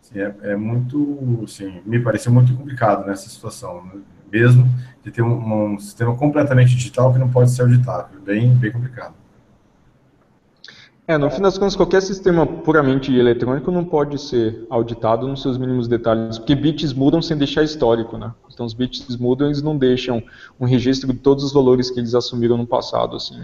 assim, é, é, muito, assim, me pareceu muito complicado nessa situação, né? mesmo de ter um, um, sistema completamente digital que não pode ser auditável, bem, bem complicado. É, no fim das contas, qualquer sistema puramente eletrônico não pode ser auditado nos seus mínimos detalhes, porque bits mudam sem deixar histórico, né? Então os bits mudam, eles não deixam um registro de todos os valores que eles assumiram no passado, assim.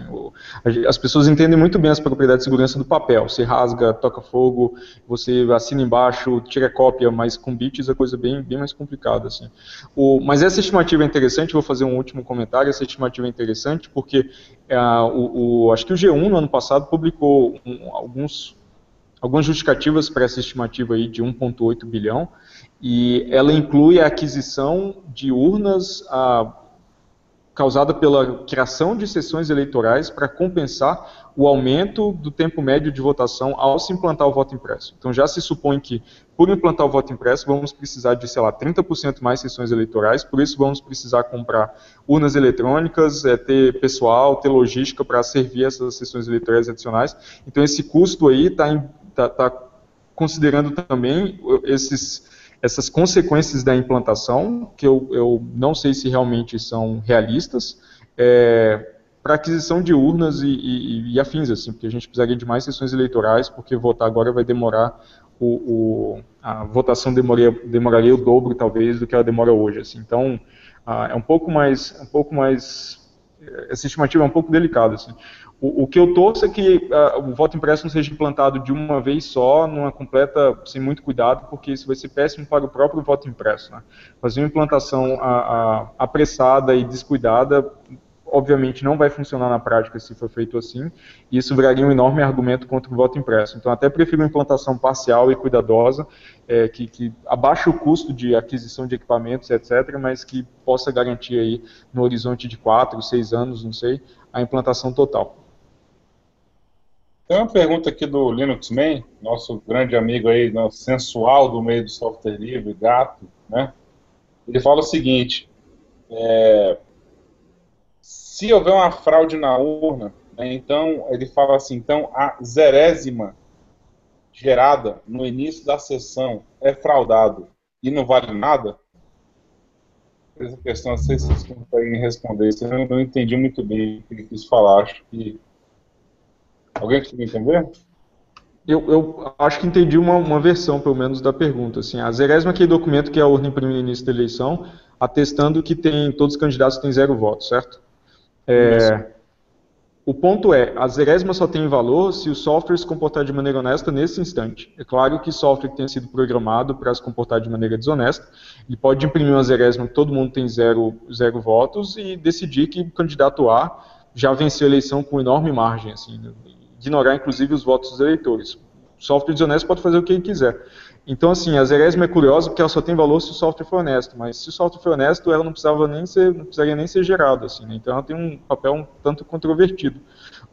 as pessoas entendem muito bem as propriedades de segurança do papel. Você rasga, toca fogo, você assina embaixo, tira cópia, mas com bits é coisa bem, bem mais complicada, assim. O, mas essa estimativa é interessante, vou fazer um último comentário, essa estimativa é interessante porque é, o, o, acho que o G1 no ano passado publicou um, alguns, algumas justificativas para essa estimativa aí de 1,8 bilhão, e ela inclui a aquisição de urnas a, causada pela criação de sessões eleitorais para compensar o aumento do tempo médio de votação ao se implantar o voto impresso. Então já se supõe que, por implantar o voto impresso, vamos precisar de, sei lá, 30% mais sessões eleitorais, por isso vamos precisar comprar urnas eletrônicas, é, ter pessoal, ter logística para servir essas sessões eleitorais adicionais. Então esse custo aí está tá, tá considerando também esses essas consequências da implantação, que eu, eu não sei se realmente são realistas, é, para aquisição de urnas e, e, e, afins, assim, porque a gente precisaria de mais sessões eleitorais, porque votar agora vai demorar, o, o a votação demoraria, demoraria o dobro, talvez, do que ela demora hoje. Assim. Então, é um pouco mais, um pouco mais, essa estimativa é um pouco delicada. Assim. O, o, que eu torço é que uh, o voto impresso não seja implantado de uma vez só, numa completa, sem muito cuidado, porque isso vai ser péssimo para o próprio voto impresso. Né? Fazer uma implantação a, a, apressada e descuidada, obviamente não vai funcionar na prática se for feito assim, e isso viraria um enorme argumento contra o voto impresso. Então, até prefiro uma implantação parcial e cuidadosa, é, que, que abaixe o custo de aquisição de equipamentos, etc., mas que possa garantir aí, no horizonte de 4, 6 anos, não sei, a implantação total. Tem uma pergunta aqui do Linux Man, nosso grande amigo aí, nosso sensual do meio do software livre, gato, né? Ele fala o seguinte, é, se houver uma fraude na urna, né, então, ele fala assim, então a zerésima gerada no início da sessão é fraudado e não vale nada? Essa questão, não sei se vocês conseguem responder eu não entendi muito bem o que ele quis falar, acho que Alguém conseguiu entender? Eu, eu, acho que entendi uma, uma, versão, pelo menos, da pergunta. Assim, a zerésima é aquele documento que a urna imprime no início da eleição, atestando que tem todos os candidatos têm zero votos, certo? É, o ponto é, a zerésima só tem valor se o software se comportar de maneira honesta nesse instante. É claro que software que tenha sido programado para se comportar de maneira desonesta, ele pode imprimir uma zerésima que todo mundo tem zero, zero votos e decidir que o candidato A já venceu a eleição com enorme margem, assim, ignorar inclusive os votos dos eleitores. O software desonesto pode fazer o que ele quiser. Então, assim, a zerésima é curiosa porque ela só tem valor se o software for honesto, mas se o software for honesto, ela não precisava nem ser, não precisaria nem ser gerada, assim, né? então ela tem um papel um tanto controvertido.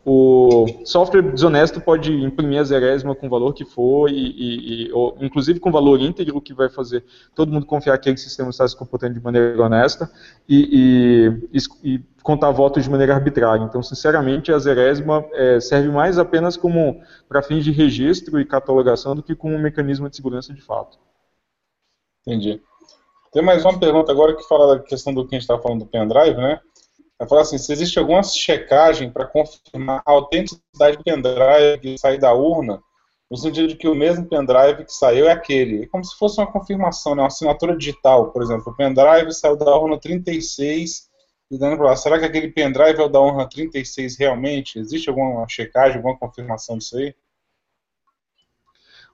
O software desonesto pode imprimir a zerésima com o valor que for, e, e, e ou, inclusive com valor íntegro, que vai fazer todo mundo confiar que aquele sistema está se comportando de maneira honesta, e, e contar votos de maneira arbitrária. Então, sinceramente, a zerésima é, serve mais apenas como para fins de registro e catalogação do que como um mecanismo de segurança de fato. Entendi. Tem mais uma pergunta agora que fala da questão do que a gente estava falando do pendrive, né? Vai falar assim, se existe alguma checagem para confirmar a autenticidade do pendrive que sai da urna, no sentido de que o mesmo pendrive que saiu é aquele. É como se fosse uma confirmação, né? uma assinatura digital, por exemplo. O pendrive saiu da urna 36 e dando para lá, será que aquele pendrive é o da urna 36 realmente? Existe alguma checagem, alguma confirmação disso aí?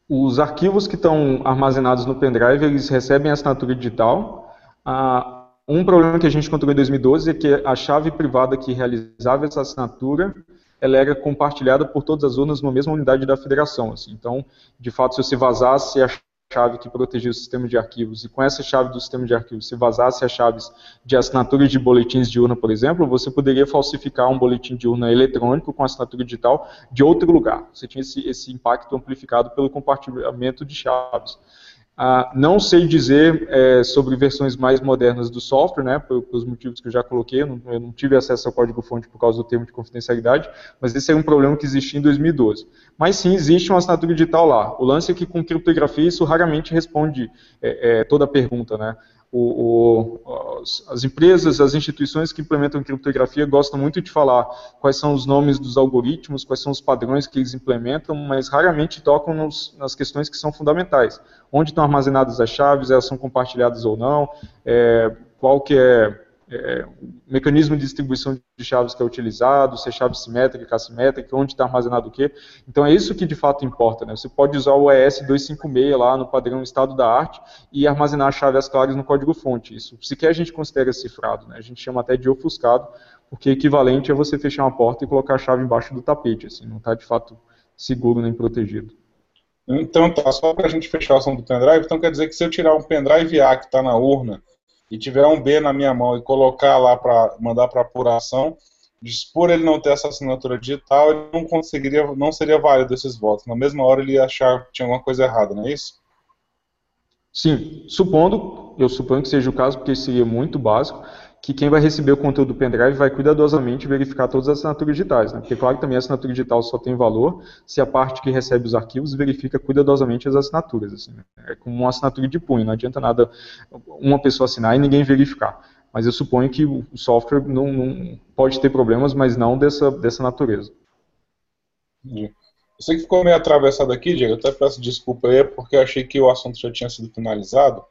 Os arquivos que estão armazenados no pendrive, eles recebem assinatura digital. Ah, um problema que a gente encontrou em 2012 é que a chave privada que realizava essa assinatura, ela era compartilhada por todas as urnas numa mesma unidade da federação. Assim. Então, de fato, se você vazasse a chave que protegia o sistema de arquivos e com essa chave do sistema de arquivos, se vazasse as chaves de assinaturas de boletins de urna, por exemplo, você poderia falsificar um boletim de urna eletrônico com assinatura digital de outro lugar. Você tinha esse, esse impacto amplificado pelo compartilhamento de chaves. Ah, não sei dizer é, sobre versões mais modernas do software, né, pelos motivos que eu já coloquei, eu não, eu não tive acesso ao código-fonte por causa do termo de confidencialidade, mas esse é um problema que existia em 2012. Mas sim, existe uma assinatura digital lá. O lance é que com criptografia isso raramente responde é, é, toda a pergunta. Né? O, o, as empresas, as instituições que implementam criptografia gostam muito de falar quais são os nomes dos algoritmos, quais são os padrões que eles implementam, mas raramente tocam nos, nas questões que são fundamentais. Onde estão armazenadas as chaves, elas são compartilhadas ou não, é, qual que é é, mecanismo de distribuição de chaves que é utilizado, se é chave simétrica, assimétrica, onde está armazenado o quê. Então é isso que de fato importa. Né? Você pode usar o ES256 lá no padrão estado da arte e armazenar a chave às claras no código-fonte. Isso sequer a gente considera cifrado, né? a gente chama até de ofuscado, porque equivalente é você fechar uma porta e colocar a chave embaixo do tapete, assim, não está de fato seguro nem protegido. Então tá, só para a gente fechar o assunto do pendrive, então quer dizer que se eu tirar um pendrive A que está na urna e tiver um B na minha mão e colocar lá para mandar para apuração, por ele não ter essa assinatura digital, ele não conseguiria, não seria válido esses votos. Na mesma hora ele ia achar que tinha alguma coisa errada, não é isso? Sim, supondo, eu suponho que seja o caso, porque seria muito básico, que quem vai receber o conteúdo do pendrive vai cuidadosamente verificar todas as assinaturas digitais, né? Porque claro também a assinatura digital só tem valor se a parte que recebe os arquivos verifica cuidadosamente as assinaturas, assim, né? É como uma assinatura de punho, não adianta nada uma pessoa assinar e ninguém verificar. Mas eu suponho que o software não, não pode ter problemas, mas não dessa, dessa natureza. Eu sei que ficou meio atravessado aqui, Diego, eu até peço desculpa aí, porque eu achei que o assunto já tinha sido finalizado,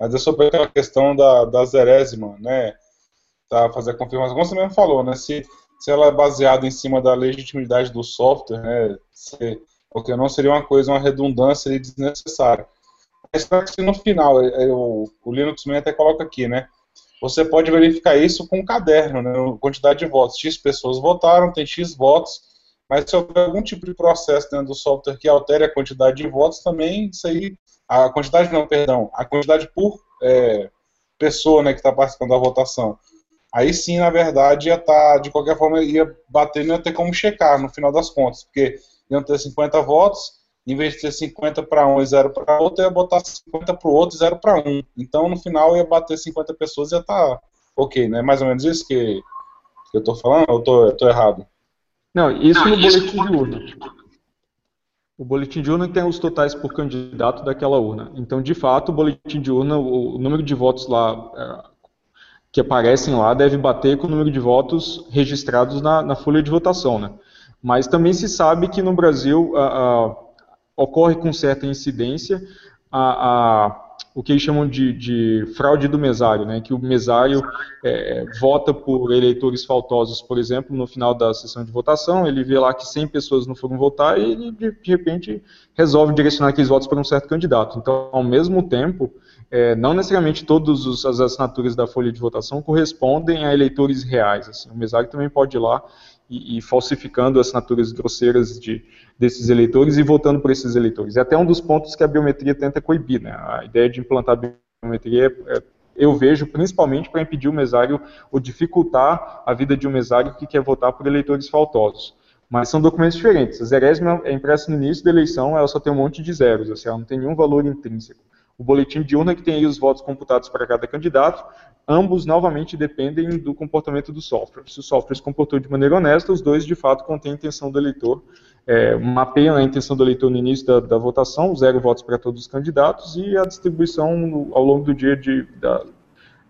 mas é sobre aquela questão da, da zerésima, né? Tá, fazer a confirmação, como você mesmo falou, né, se, se ela é baseada em cima da legitimidade do software, né, se, porque não seria uma coisa, uma redundância desnecessária. Mas se no final, é, é, o, o Linux Mint até coloca aqui, né, você pode verificar isso com um caderno, né, quantidade de votos. X pessoas votaram, tem X votos, mas se houver algum tipo de processo dentro do software que altere a quantidade de votos, também isso aí, a quantidade não, perdão, a quantidade por é, pessoa né, que está participando da votação aí sim, na verdade, ia estar, tá, de qualquer forma, ia bater, não ia ter como checar no final das contas, porque iam ter 50 votos, em vez de ter 50 para um e 0 para outro, ia botar 50 para o outro e 0 para um. Então, no final, ia bater 50 pessoas e ia estar tá ok, né? Mais ou menos isso que, eu estou falando, ou eu estou errado? Não, isso no boletim de urna. O boletim de urna tem os totais por candidato daquela urna. Então, de fato, o boletim de urna, o número de votos lá é, que aparecem lá deve bater com o número de votos registrados na, na folha de votação. Né? Mas também se sabe que no Brasil a, a, ocorre com certa incidência a, o que eles chamam de, de, fraude do mesário, né? que o mesário é, vota por eleitores faltosos, por exemplo, no final da sessão de votação, ele vê lá que 100 pessoas não foram votar e de, de repente, resolve direcionar aqueles votos para um certo candidato. Então, ao mesmo tempo, é, não necessariamente todas as assinaturas da folha de votação correspondem a eleitores reais. Assim. O mesário também pode ir lá e, e falsificando assinaturas grosseiras de, desses eleitores e votando por esses eleitores. É até um dos pontos que a biometria tenta coibir. Né? A ideia de implantar a biometria é, é eu vejo principalmente para impedir o mesário ou dificultar a vida de um mesário que quer votar por eleitores faltosos. Mas são documentos diferentes. A zerésima é impressa no início da eleição, ela só tem um monte de zeros, assim, ela não tem nenhum valor intrínseco o boletim de urna que tem aí os votos computados para cada candidato, ambos novamente dependem do comportamento do software. Se o software se comportou de maneira honesta, os dois de fato contêm a intenção do eleitor, é, mapeiam a intenção do eleitor no início da, da, votação, zero votos para todos os candidatos e a distribuição no, ao longo do dia de, da,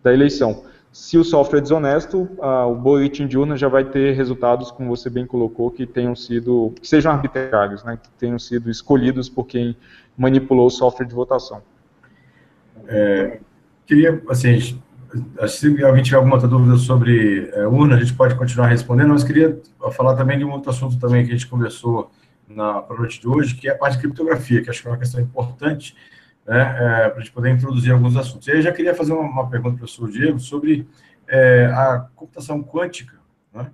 da, eleição. Se o software é desonesto, o boletim de urna já vai ter resultados, como você bem colocou, que tenham sido, que sejam arbitrários, né, que tenham sido escolhidos por quem manipulou o software de votação. É, queria, assim, se alguém tiver alguma outra dúvida sobre é, urna, a gente pode continuar respondendo, mas queria falar também de um outro assunto também que a gente conversou na noite de hoje, que é a parte de criptografia, que acho que é uma questão importante né, é, para a gente poder introduzir alguns assuntos. E aí eu já queria fazer uma, uma pergunta para o professor Diego sobre é, a computação quântica, né,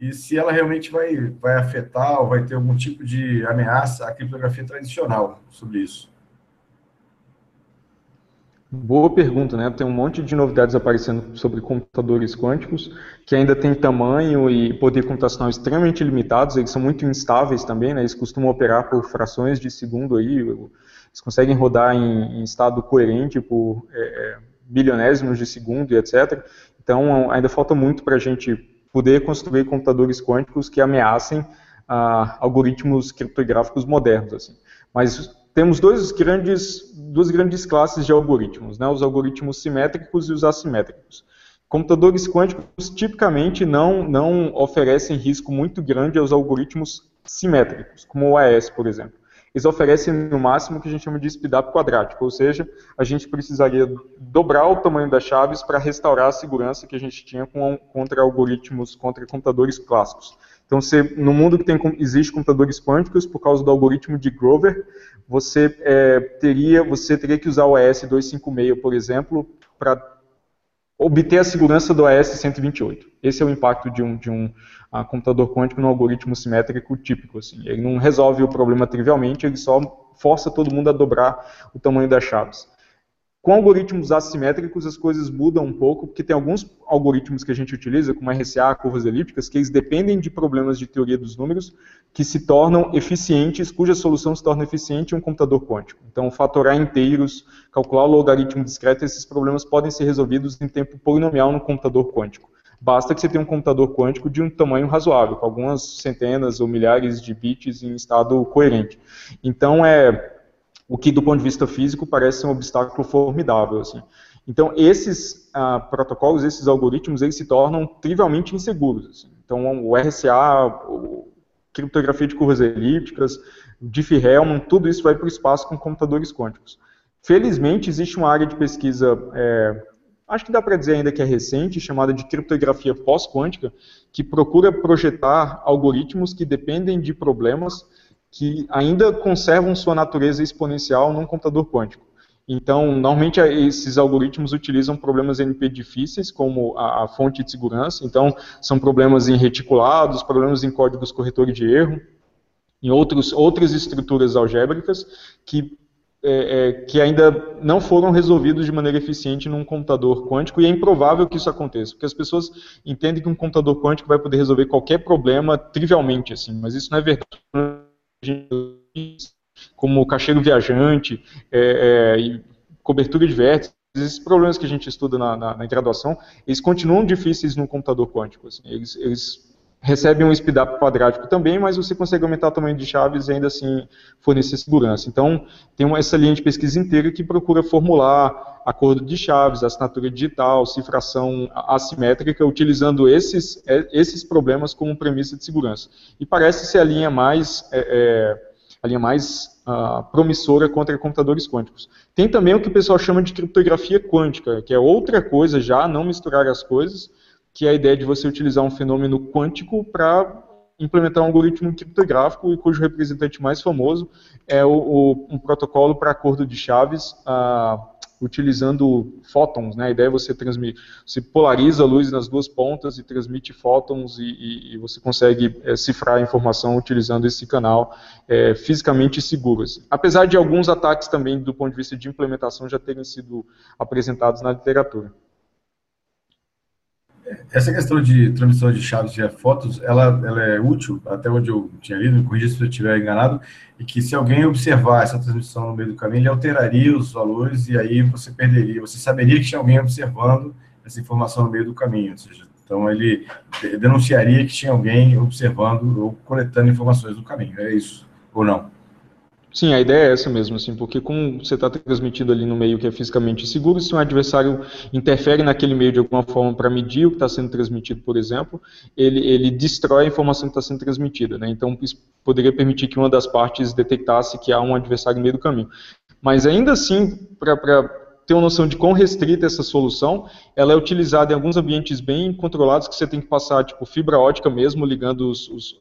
e se ela realmente vai, vai afetar ou vai ter algum tipo de ameaça à criptografia tradicional sobre isso. Boa pergunta, né? Tem um monte de novidades aparecendo sobre computadores quânticos que ainda têm tamanho e poder computacional extremamente limitados. Eles são muito instáveis também, né? Eles costumam operar por frações de segundo aí. Eles conseguem rodar em, em estado coerente por é, é bilionésimos de segundo e etc. Então, ainda falta muito para a gente poder construir computadores quânticos que ameacem ah, algoritmos criptográficos modernos, assim. Mas temos dois grandes duas grandes classes de algoritmos, né, os algoritmos simétricos e os assimétricos. Computadores quânticos tipicamente não, não oferecem risco muito grande aos algoritmos simétricos, como o AES, por exemplo. Eles oferecem no máximo o que a gente chama de speedup quadrático, ou seja, a gente precisaria dobrar o tamanho das chaves para restaurar a segurança que a gente tinha com, contra algoritmos, contra computadores clássicos. Então, você, no mundo que tem, existe computadores quânticos, por causa do algoritmo de Grover, você, é, teria, você teria que usar o ES256, por exemplo, para obter a segurança do AES 128. Esse é o impacto de um, de um uh, computador quântico no algoritmo simétrico típico. Assim. Ele não resolve o problema trivialmente, ele só força todo mundo a dobrar o tamanho das chaves. Com algoritmos assimétricos, as coisas mudam um pouco, porque tem alguns algoritmos que a gente utiliza, como RSA, curvas elípticas, que eles dependem de problemas de teoria dos números que se tornam eficientes, cuja solução se torna eficiente em um computador quântico. Então, fatorar inteiros, calcular o logaritmo discreto, esses problemas podem ser resolvidos em tempo polinomial no computador quântico. Basta que você tenha um computador quântico de um tamanho razoável, com algumas centenas ou milhares de bits em estado coerente. Então, é, o que do ponto de vista físico parece um obstáculo formidável. Assim. Então, esses ah, protocolos, esses algoritmos, eles se tornam trivialmente inseguros. Assim. Então, o RSA, o criptografia de curvas elípticas, Diffie-Hellman, tudo isso vai para o espaço com computadores quânticos. Felizmente, existe uma área de pesquisa, é, acho que dá para dizer ainda que é recente, chamada de criptografia pós-quântica, que procura projetar algoritmos que dependem de problemas que ainda conservam sua natureza exponencial num computador quântico. Então, normalmente esses algoritmos utilizam problemas NP difíceis, como a, a, fonte de segurança. Então, são problemas em reticulados, problemas em códigos corretores de erro, em outros, outras estruturas algébricas que, é, é, que ainda não foram resolvidos de maneira eficiente num computador quântico, e é improvável que isso aconteça, porque as pessoas entendem que um computador quântico vai poder resolver qualquer problema trivialmente, assim, mas isso não é verdade como cacheiro viajante, é, é, cobertura de vértices, esses problemas que a gente estuda na, na, na graduação, eles continuam difíceis no computador quântico. Assim, eles, eles, recebem um speedup quadrático também, mas você consegue aumentar o tamanho de chaves e ainda assim fornecer segurança. Então, tem uma, essa linha de pesquisa inteira que procura formular acordo de chaves, assinatura digital, cifração assimétrica, utilizando esses, é, esses problemas como premissa de segurança. E parece ser a linha mais... É, é, a linha mais uh, promissora contra computadores quânticos. Tem também o que o pessoal chama de criptografia quântica, que é outra coisa já, não misturar as coisas, que é a ideia de você utilizar um fenômeno quântico para implementar um algoritmo criptográfico e cujo representante mais famoso é o, o um protocolo para acordo de chaves uh, utilizando fótons. Né? A ideia é você transmitir, você polariza a luz nas duas pontas e transmite fótons e, e, e você consegue é, cifrar a informação utilizando esse canal é, fisicamente seguro. Assim. Apesar de alguns ataques também do ponto de vista de implementação já terem sido apresentados na literatura essa questão de transmissão de chaves via fotos, ela, ela é útil, até onde eu tinha lido, me corrija se eu estiver enganado, e que se alguém observar essa transmissão no meio do caminho, ele alteraria os valores e aí você perderia, você saberia que tinha alguém observando essa informação no meio do caminho, ou seja, então ele denunciaria que tinha alguém observando ou coletando informações do caminho, é isso, ou não? Sim, a ideia é essa mesmo, assim, porque como você está transmitindo ali no meio que é fisicamente seguro, se um adversário interfere naquele meio de alguma forma para medir o que está sendo transmitido, por exemplo, ele, ele destrói a informação que está sendo transmitida. Né? Então, isso poderia permitir que uma das partes detectasse que há um adversário no meio do caminho. Mas ainda assim, para ter uma noção de quão restrita essa solução, ela é utilizada em alguns ambientes bem controlados, que você tem que passar tipo fibra ótica mesmo, ligando os, os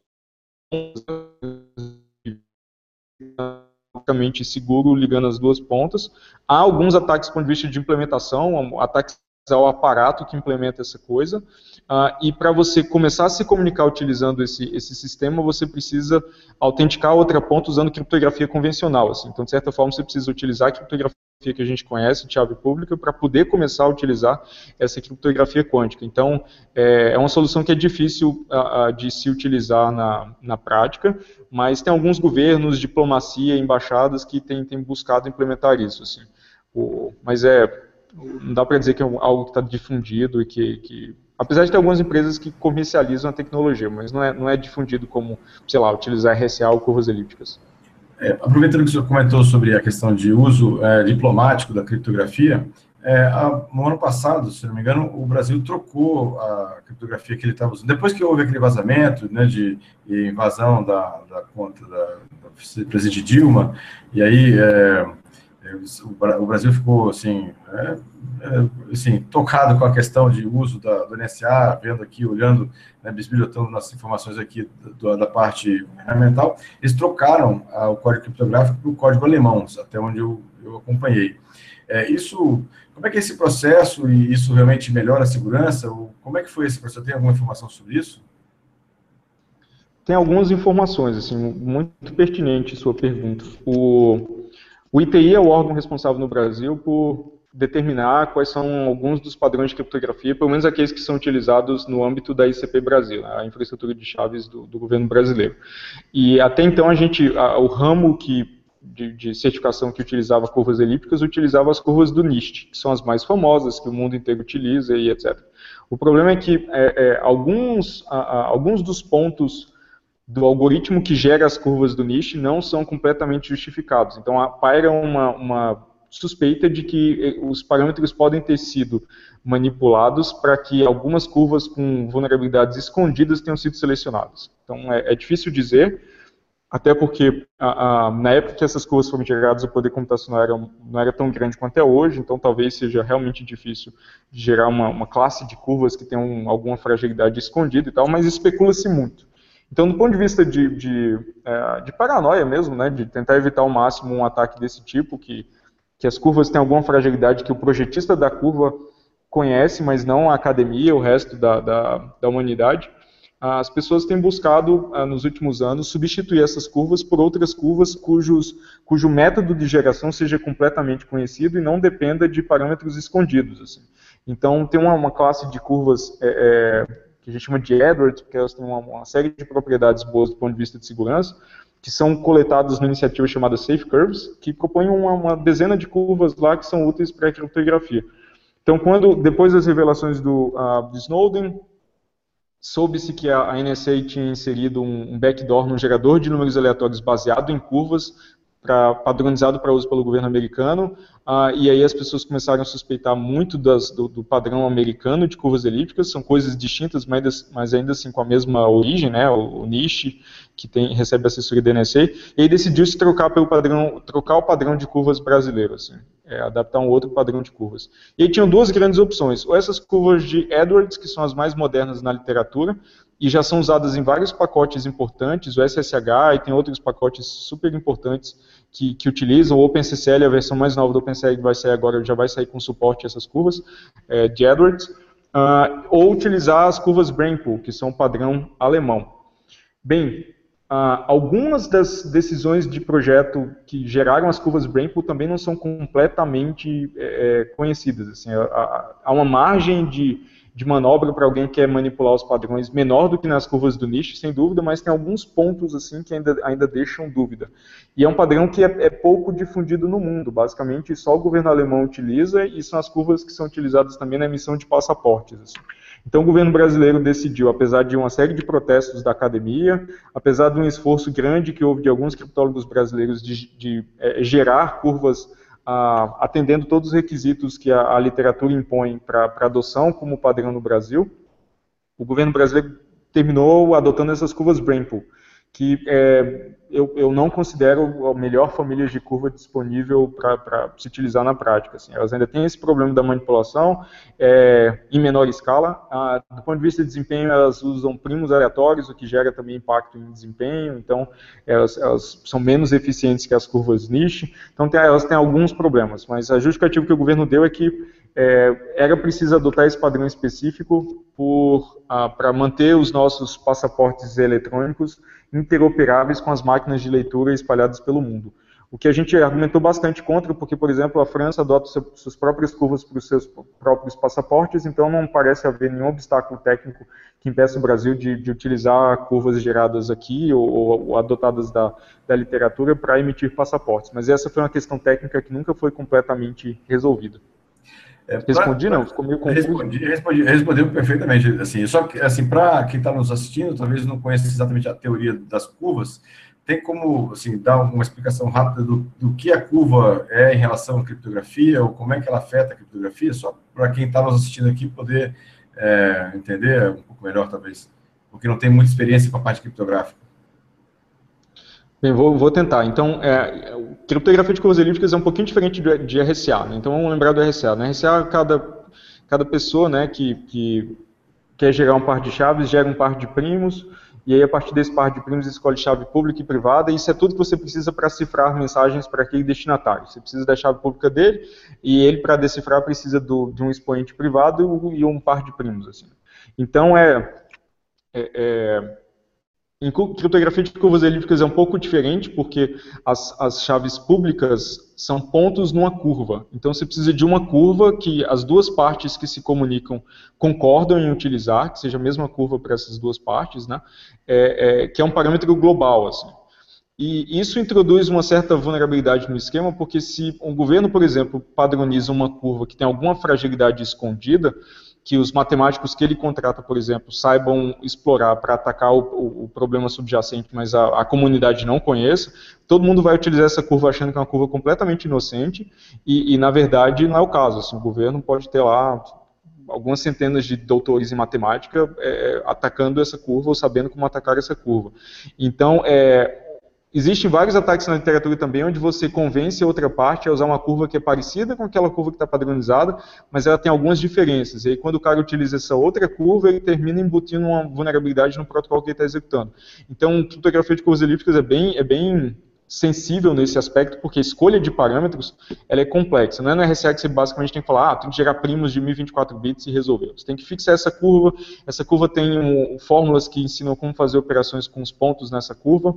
seguro ligando as duas pontas. Há alguns ataques do ponto de vista de implementação, ataques ao aparato que implementa essa coisa. Uh, e para você começar a se comunicar utilizando esse, esse sistema, você precisa autenticar outra ponta usando criptografia convencional. Assim. Então, de certa forma, você precisa utilizar criptografia que a gente conhece, chave pública, para poder começar a utilizar essa criptografia quântica. Então, é, é uma solução que é difícil de se utilizar na, na prática, mas tem alguns governos, diplomacia, embaixadas que têm, têm buscado implementar isso. Assim. O, mas é, não dá para dizer que é algo que está difundido e que, que, apesar de ter algumas empresas que comercializam a tecnologia, mas não é, não é difundido como, sei lá, utilizar RSA ou curvas elípticas. É, aproveitando que o senhor comentou sobre a questão de uso é, diplomático da criptografia, é, a, no ano passado, se não me engano, o Brasil trocou a criptografia que ele estava usando. Depois que houve aquele vazamento né, de, de invasão da, da conta da, da presidente Dilma, e aí o Brasil ficou assim, é, é, assim, tocado com a questão de uso da, do NSA, vendo aqui, olhando, né, bisbilhotando nossas informações aqui da, da parte governamental, eles trocaram o código criptográfico para o código alemão, até onde eu, eu acompanhei. É, isso, como é que é esse processo e isso realmente melhora a segurança? Ou como é que foi esse processo? Tem alguma informação sobre isso? Tem algumas informações, assim, muito pertinente sua pergunta. O, o ITI é o órgão responsável no Brasil por determinar quais são alguns dos padrões de criptografia, pelo menos aqueles que são utilizados no âmbito da ICP Brasil, a infraestrutura de chaves do, do governo brasileiro. E até então a gente, a, o ramo que de, de, certificação que utilizava curvas elípticas utilizava as curvas do NIST, que são as mais famosas, que o mundo inteiro utiliza e etc. O problema é que é, é, alguns, a, a, alguns dos pontos do algoritmo que gera as curvas do niche não são completamente justificados. Então, paira uma, uma suspeita de que eh, os parâmetros podem ter sido manipulados para que algumas curvas com vulnerabilidades escondidas tenham sido selecionadas. Então, é, é difícil dizer, até porque a, a, na época que essas curvas foram geradas, o poder computacional era, não era tão grande quanto é hoje, então talvez seja realmente difícil gerar uma, uma classe de curvas que tenham alguma fragilidade escondida e tal, mas especula-se muito. Então, do ponto de vista de, de, é, de, paranoia mesmo, né, de tentar evitar ao máximo um ataque desse tipo, que, que as curvas têm alguma fragilidade que o projetista da curva conhece, mas não a academia, o resto da, da, da humanidade, as pessoas têm buscado, ah, nos últimos anos, substituir essas curvas por outras curvas cujos, cujo método de geração seja completamente conhecido e não dependa de parâmetros escondidos. Assim. Então, tem uma, uma classe de curvas é, é, que a gente chama de Edwards, porque elas têm uma, uma, série de propriedades boas do ponto de vista de segurança, que são coletadas numa iniciativa chamada Safe Curves, que propõe uma, uma dezena de curvas lá que são úteis para a criptografia. Então, quando depois das revelações do, uh, Snowden, soube-se que a, NSA tinha inserido um backdoor num gerador de números aleatórios baseado em curvas, padronizado para uso pelo governo americano, ah, e aí as pessoas começaram a suspeitar muito das, do, do, padrão americano de curvas elípticas, são coisas distintas, mas, mas ainda assim com a mesma origem, né, o, o que tem, recebe assessoria da NSA, e aí decidiu-se trocar, pelo padrão, trocar o padrão de curvas brasileiro, assim, é, adaptar um outro padrão de curvas. E aí tinham duas grandes opções, ou essas curvas de Edwards, que são as mais modernas na literatura, e já são usadas em vários pacotes importantes, o SSH e tem outros pacotes super importantes que, que utilizam, o OpenCCL, a versão mais nova do OpenCCL que vai sair agora, já vai sair com suporte a essas curvas é, de Edwards, uh, ou utilizar as curvas Brainpool, que são padrão alemão. Bem, uh, algumas das decisões de projeto que geraram as curvas Brainpool também não são completamente é, conhecidas. Assim, há uma margem de de manobra para alguém que quer manipular os padrões menor do que nas curvas do nicho, sem dúvida, mas tem alguns pontos assim que ainda, ainda deixam dúvida. E é um padrão que é, é pouco difundido no mundo. Basicamente, só o governo alemão utiliza e são as curvas que são utilizadas também na emissão de passaportes. Assim. Então, o governo brasileiro decidiu, apesar de uma série de protestos da academia, apesar de um esforço grande que houve de alguns criptólogos brasileiros de, de é, gerar curvas atendendo todos os requisitos que a, a literatura impõe para adoção como padrão no Brasil, o governo brasileiro terminou adotando essas curvas Brainpool que é, eu, eu não considero a melhor família de curva disponível para se utilizar na prática. Assim. Elas ainda têm esse problema da manipulação é, em menor escala. Ah, do ponto de vista de desempenho, elas usam primos aleatórios, o que gera também impacto em desempenho. Então, elas, elas são menos eficientes que as curvas niche. Então, tem, elas têm alguns problemas. Mas a justificativa que o governo deu é que é, era preciso adotar esse padrão específico ah, para manter os nossos passaportes eletrônicos interoperáveis com as máquinas de leitura espalhadas pelo mundo. O que a gente argumentou bastante contra, porque, por exemplo, a França adota suas próprias curvas para os seus próprios passaportes, então não parece haver nenhum obstáculo técnico que impeça o Brasil de, de utilizar curvas geradas aqui ou, ou adotadas da, da literatura para emitir passaportes. Mas essa foi uma questão técnica que nunca foi completamente resolvida. É, respondi, pra, não? Ficou meio confuso. Respondi, respondi, respondeu perfeitamente. Assim, só que, assim, para quem está nos assistindo, talvez não conheça exatamente a teoria das curvas, tem como assim, dar uma explicação rápida do, do que a curva é em relação à criptografia, ou como é que ela afeta a criptografia, só para quem está nos assistindo aqui poder é, entender um pouco melhor, talvez, porque não tem muita experiência com a parte criptográfica. Bem, vou, vou tentar. Então, é, criptografia de curvas elípticas é um pouquinho diferente de, de RSA. Né? Então, vamos lembrar do RSA. No RSA, cada, cada pessoa né, que, que quer gerar um par de chaves, gera um par de primos, e aí a partir desse par de primos escolhe chave pública e privada, e isso é tudo que você precisa para cifrar mensagens para aquele destinatário. Você precisa da chave pública dele, e ele, para decifrar, precisa do, de um expoente privado e um par de primos. Assim. Então, é, é, é em criptografia de curvas elípticas é um pouco diferente, porque as, as chaves públicas são pontos numa curva. Então você precisa de uma curva que as duas partes que se comunicam concordam em utilizar, que seja a mesma curva para essas duas partes, né? É, é, que é um parâmetro global. Assim. E isso introduz uma certa vulnerabilidade no esquema, porque se um governo, por exemplo, padroniza uma curva que tem alguma fragilidade escondida, que os matemáticos que ele contrata, por exemplo, saibam explorar para atacar o, o, problema subjacente, mas a, a, comunidade não conheça, todo mundo vai utilizar essa curva achando que é uma curva completamente inocente, e, e na verdade não é o caso. Assim, o governo pode ter lá algumas centenas de doutores em matemática é, atacando essa curva ou sabendo como atacar essa curva. Então, é, Existem vários ataques na literatura também onde você convence outra parte a usar uma curva que é parecida com aquela curva que está padronizada, mas ela tem algumas diferenças. E aí, quando o cara utiliza essa outra curva, ele termina embutindo uma vulnerabilidade no protocolo que ele está executando. Então, criptografia de curvas elípticas é bem, é bem sensível nesse aspecto, porque a escolha de parâmetros ela é complexa. Não é no RSA que você basicamente tem que falar, ah, tem que gerar primos de 1024 bits e resolver. Você tem que fixar essa curva, essa curva tem um, fórmulas que ensinam como fazer operações com os pontos nessa curva,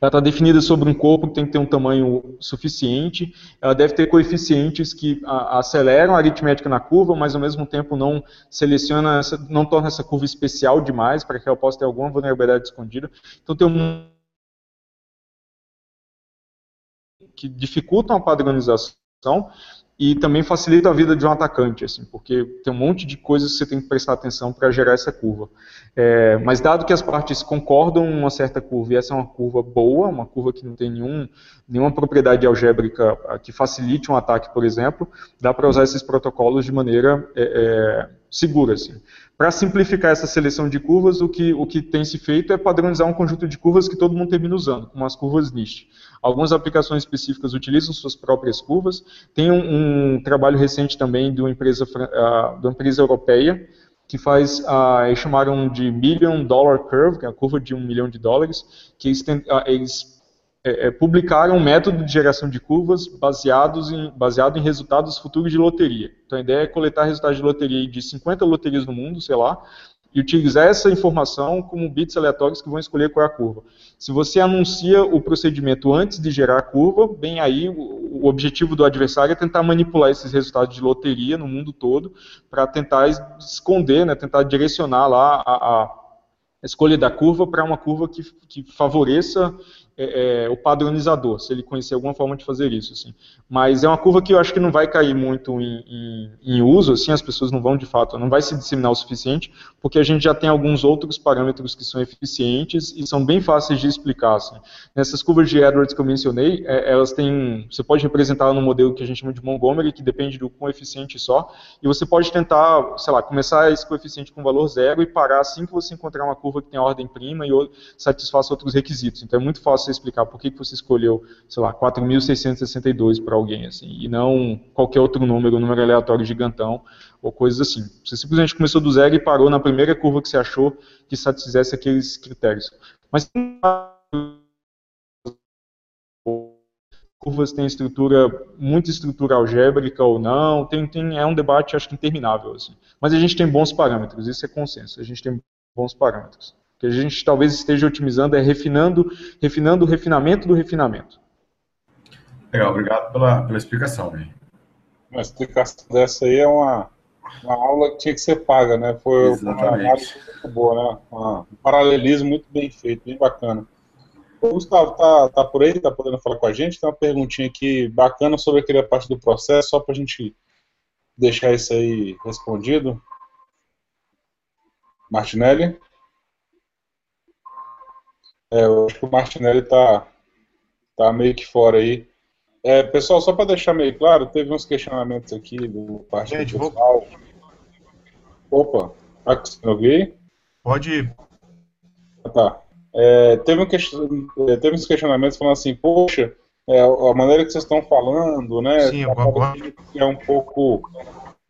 ela está definida sobre um corpo que tem que ter um tamanho suficiente. Ela deve ter coeficientes que aceleram a aritmética na curva, mas ao mesmo tempo não seleciona, não torna essa curva especial demais para que ela possa ter alguma vulnerabilidade escondida. Então tem um que dificultam a padronização, e também facilita a vida de um atacante, assim, porque tem um monte de coisas que você tem que prestar atenção para gerar essa curva. É, mas dado que as partes concordam em uma certa curva, e essa é uma curva boa, uma curva que não tem nenhum, nenhuma propriedade algébrica que facilite um ataque, por exemplo, dá para usar esses protocolos de maneira é, é, segura. Assim. Para simplificar essa seleção de curvas, o que, o que tem se feito é padronizar um conjunto de curvas que todo mundo termina usando, como as curvas NIST. Algumas aplicações específicas utilizam suas próprias curvas. Tem um, um trabalho recente também de uma empresa, uh, de uma empresa europeia que faz, uh, eles chamaram de Million Dollar Curve, que é a curva de um milhão de dólares, que eles, uh, eles é, é, publicaram um método de geração de curvas baseados em, baseado em resultados futuros de loteria. Então a ideia é coletar resultados de loteria de 50 loterias no mundo, sei lá, e utilizar essa informação como bits aleatórios que vão escolher qual é a curva. Se você anuncia o procedimento antes de gerar a curva, bem aí o, objetivo do adversário é tentar manipular esses resultados de loteria no mundo todo para tentar esconder, né, tentar direcionar lá a, a escolha da curva para uma curva que, que favoreça é, é, o padronizador, se ele conhecer alguma forma de fazer isso. Assim. Mas é uma curva que eu acho que não vai cair muito em, em, em, uso, assim, as pessoas não vão de fato, não vai se disseminar o suficiente, porque a gente já tem alguns outros parâmetros que são eficientes e são bem fáceis de explicar. Assim. Nessas curvas de Edwards que eu mencionei, é, elas têm, você pode representar no modelo que a gente chama de Montgomery, que depende do coeficiente só, e você pode tentar, sei lá, começar esse coeficiente com valor zero e parar assim que você encontrar uma curva que tem ordem prima e satisfaça outros requisitos. Então é muito fácil você explicar por que, que você escolheu, sei lá, 4.662 para alguém, assim, e não qualquer outro número, um número aleatório gigantão, ou coisas assim. Você simplesmente começou do zero e parou na primeira curva que você achou que satisfizesse aqueles critérios. Mas curvas têm estrutura, muita estrutura algébrica ou não, tem, tem, é um debate acho que interminável. Assim. Mas a gente tem bons parâmetros, isso é consenso, a gente tem bons parâmetros que a gente talvez esteja otimizando é refinando, refinando o refinamento do refinamento. Legal, obrigado pela, pela explicação. Né? Uma explicação dessa aí é uma, uma aula que tinha que ser paga, né? Foi Exatamente. uma análise muito boa, né? um paralelismo muito bem feito, bem bacana. O Gustavo tá, tá por aí, tá podendo falar com a gente? Tem uma perguntinha aqui bacana sobre aquela parte do processo, só para a gente deixar isso aí respondido. Martinelli? É, eu acho que o Martinelli tá, tá meio que fora aí. É, pessoal, só para deixar meio claro, teve uns questionamentos aqui do parte do pessoal. Opa, tá conseguindo ouvir? Pode ir. Ah, tá. É, teve, um question... É, teve uns questionamentos falando assim, poxa, é, a maneira que vocês estão falando, né? Sim, concordo. É um pouco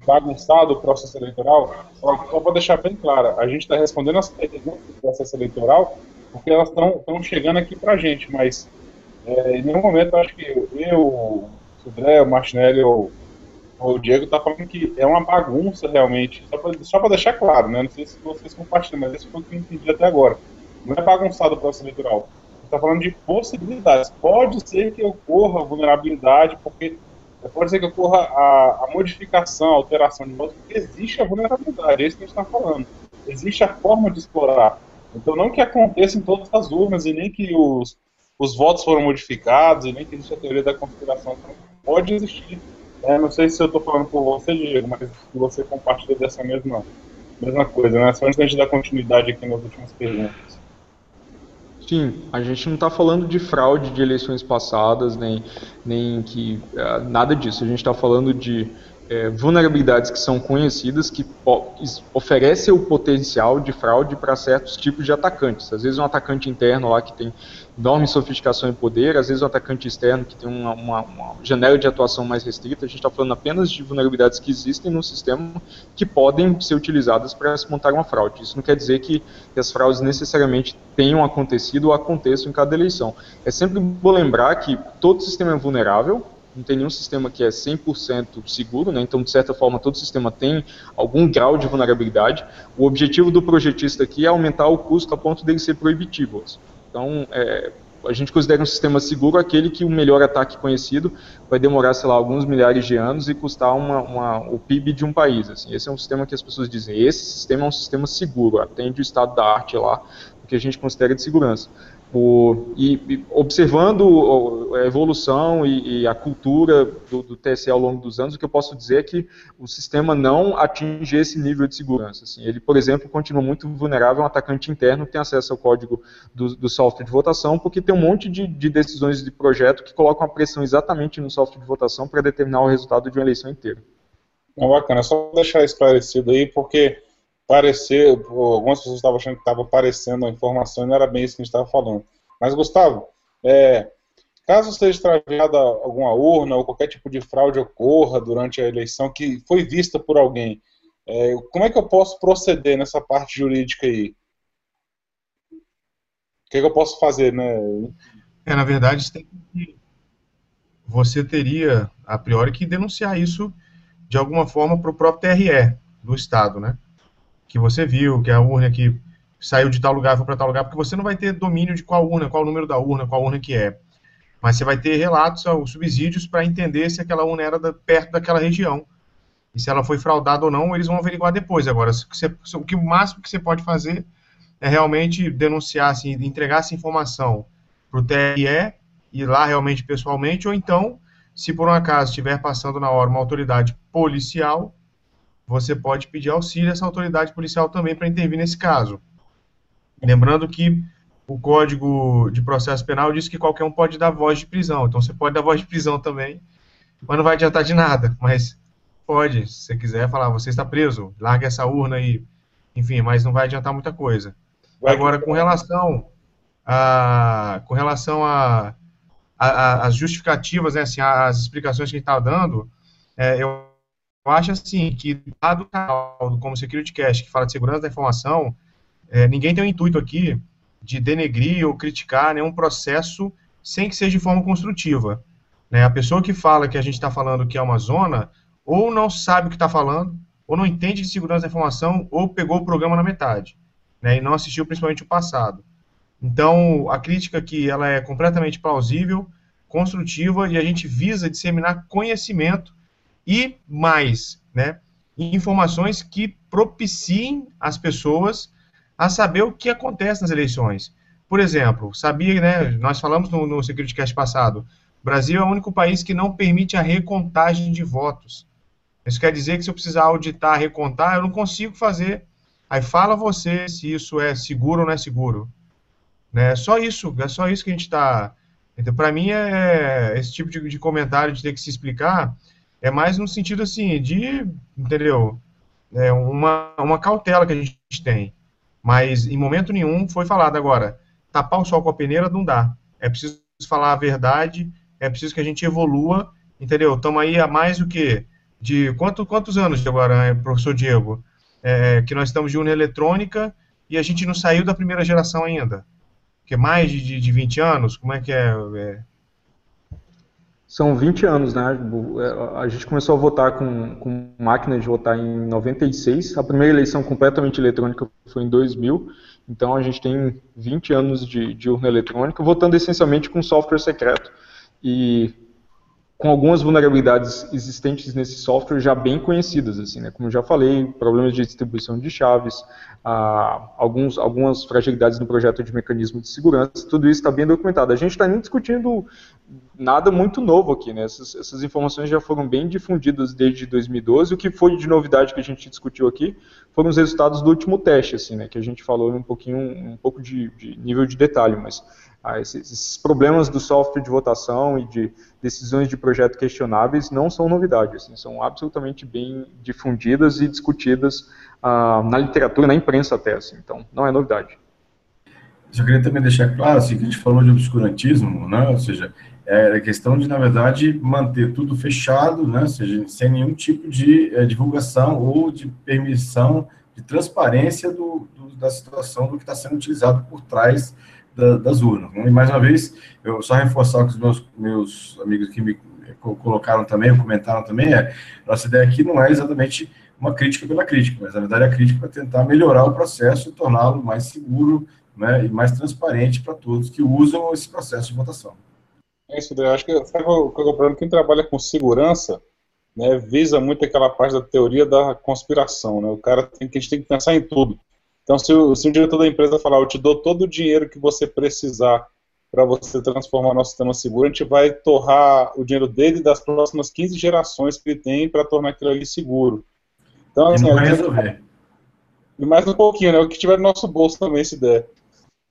bagunçado o processo eleitoral. Só, só para deixar bem claro, a gente está respondendo as perguntas do processo eleitoral porque elas estão chegando aqui para a gente, mas é, em nenhum momento eu acho que eu, o André, o Martinelli ou o Diego está falando que é uma bagunça realmente, só para deixar claro, né? Não sei se vocês compartilham, mas isso foi o que eu entendi até agora. Não é bagunçado o processo eleitoral. está falando de possibilidades. Pode ser que ocorra vulnerabilidade, porque pode ser que ocorra a, a modificação, a alteração de voto, porque existe a vulnerabilidade, é isso que a gente está falando. Existe a forma de explorar. Então, não que aconteça em todas as urnas e nem que os, os votos foram modificados e nem que existe a teoria da conspiração. Pode existir. É, não sei se eu estou falando por você, Diego, mas você compartilha dessa mesma, mesma coisa, né? Só antes da gente dar continuidade aqui nas últimas perguntas. Sim, a gente não está falando de fraude de eleições passadas, nem, nem que uh, nada disso. A gente está falando de é, vulnerabilidades que são conhecidas que oferecem o potencial de fraude para certos tipos de atacantes. Às vezes um atacante interno lá que tem enorme sofisticação e poder, às vezes um atacante externo que tem uma, uma, uma janela de atuação mais restrita. A gente está falando apenas de vulnerabilidades que existem no sistema que podem ser utilizadas para se montar uma fraude. Isso não quer dizer que, que as fraudes necessariamente tenham acontecido ou aconteçam em cada eleição. É sempre bom lembrar que todo sistema é vulnerável, não tem nenhum sistema que é 100% seguro, né? então, de certa forma, todo sistema tem algum grau de vulnerabilidade. O objetivo do projetista aqui é aumentar o custo a ponto dele ser proibitivo. Então, é, a gente considera um sistema seguro aquele que o melhor ataque conhecido vai demorar, sei lá, alguns milhares de anos e custar uma, uma, o PIB de um país. Assim. Esse é um sistema que as pessoas dizem, esse sistema é um sistema seguro, atende o estado da arte lá, o que a gente considera de segurança. E, e, observando a evolução e, e a cultura do, do, TSE ao longo dos anos, o que eu posso dizer é que o sistema não atinge esse nível de segurança. Assim. Ele, por exemplo, continua muito vulnerável a um atacante interno que tem acesso ao código do, do software de votação, porque tem um monte de, de, decisões de projeto que colocam a pressão exatamente no software de votação para determinar o resultado de uma eleição inteira. É bacana, só deixar esclarecido aí, porque parecer, algumas pessoas estavam achando que estava aparecendo a informação e não era bem isso que a gente estava falando. Mas, Gustavo, é, caso seja extraviada alguma urna ou qualquer tipo de fraude ocorra durante a eleição que foi vista por alguém, é, como é que eu posso proceder nessa parte jurídica aí? O que, é que eu posso fazer, né? É, na verdade, você teria, a priori, que denunciar isso de alguma forma para o próprio TRE do Estado, né? Que você viu, que é a urna que saiu de tal lugar, foi para tal lugar, porque você não vai ter domínio de qual urna, qual o número da urna, qual urna que é. Mas você vai ter relatos ou subsídios para entender se aquela urna era da, perto daquela região. E se ela foi fraudada ou não, eles vão averiguar depois. Agora, o, que, o máximo que você pode fazer é realmente denunciar, assim, entregar essa informação para o TRE, ir lá realmente pessoalmente, ou então, se por um acaso estiver passando na hora uma autoridade policial, você pode pedir auxílio a essa autoridade policial também para intervir nesse caso. Lembrando que o Código de Processo Penal diz que qualquer um pode dar voz de prisão, então você pode dar voz de prisão também, mas não vai adiantar de nada, mas pode, se você quiser falar, você está preso, larga essa urna aí, enfim, mas não vai adiantar muita coisa. Agora, com relação a, com relação a, a, a as justificativas, né, assim, as explicações que a gente está dando, é, eu eu acho assim que, dado o canal como Security Cast, que fala de segurança da informação, é, ninguém tem o intuito aqui de denegrir ou criticar nenhum processo sem que seja de forma construtiva. Né? A pessoa que fala que a gente está falando que é uma zona, ou não sabe o que está falando, ou não entende de segurança da informação, ou pegou o programa na metade, né? e não assistiu principalmente o passado. Então, a crítica aqui ela é completamente plausível, construtiva, e a gente visa disseminar conhecimento e mais, né, informações que propiciem as pessoas a saber o que acontece nas eleições. Por exemplo, sabia, né, nós falamos no, no SecurityCast passado, Brasil é o único país que não permite a recontagem de votos. Isso quer dizer que se eu precisar auditar, recontar, eu não consigo fazer. Aí fala você se isso é seguro ou não é seguro. Né? Só isso, é só isso que a gente está. Então, para mim, é esse tipo de, de, comentário de ter que se explicar é mais no sentido assim de, entendeu? É uma, uma cautela que a gente tem. Mas em momento nenhum foi falado agora. Tapar o sol com a peneira não dá. É preciso falar a verdade, é preciso que a gente evolua, entendeu? Estamos aí há mais do que de quanto, quantos anos agora, professor Diego? É, que nós estamos de urna eletrônica e a gente não saiu da primeira geração ainda que mais de, de 20 anos? Como é que é? é? São 20 anos, né? É, a gente começou a votar com, com máquina de votar em 96. A primeira eleição completamente eletrônica foi em 2000. Então a gente tem 20 anos de, de urna eletrônica, votando essencialmente com software secreto. E com algumas vulnerabilidades existentes nesse software já bem conhecidas, assim, né? Como já falei, problemas de distribuição de chaves, ah, alguns, algumas fragilidades no projeto de mecanismo de segurança, tudo isso está bem documentado. A gente está nem discutindo nada muito novo aqui, né? Essas, essas, informações já foram bem difundidas desde 2012. O que foi de novidade que a gente discutiu aqui foram os resultados do último teste, assim, né? Que a gente falou um pouquinho, um pouco de, de nível de detalhe, mas esses, esses, problemas do software de votação e de decisões de projeto questionáveis não são novidade, assim, são absolutamente bem difundidas e discutidas ah, na literatura, na imprensa até, assim, então não é novidade. Eu queria também deixar claro, assim, que a gente falou de obscurantismo, né, ou seja, é a questão de, na verdade, manter tudo fechado, né, ou seja, sem nenhum tipo de é, divulgação ou de permissão, de transparência do, do, da situação do que está sendo utilizado por trás da, das urnas. Né? E mais uma vez, eu só reforçar o que os meus, meus amigos que me colocaram também, comentaram também, é, nossa ideia aqui não é exatamente uma crítica pela crítica, mas na verdade a crítica para tentar melhorar o processo e torná-lo mais seguro né, e mais transparente para todos que usam esse processo de votação. É isso, eu acho que sabe, o problema quem trabalha com segurança né, visa muito aquela parte da teoria da conspiração, né? O cara tem que a gente tem que pensar em tudo. Então, se o, se o diretor da empresa falar, eu te dou todo o dinheiro que você precisar para você transformar nosso sistema seguro, a gente vai torrar o dinheiro dele das próximas 15 gerações que ele tem para tornar aquilo ali seguro. Então, assim, vai resolver. E mais um pouquinho, né? O que tiver no nosso bolso também, se der.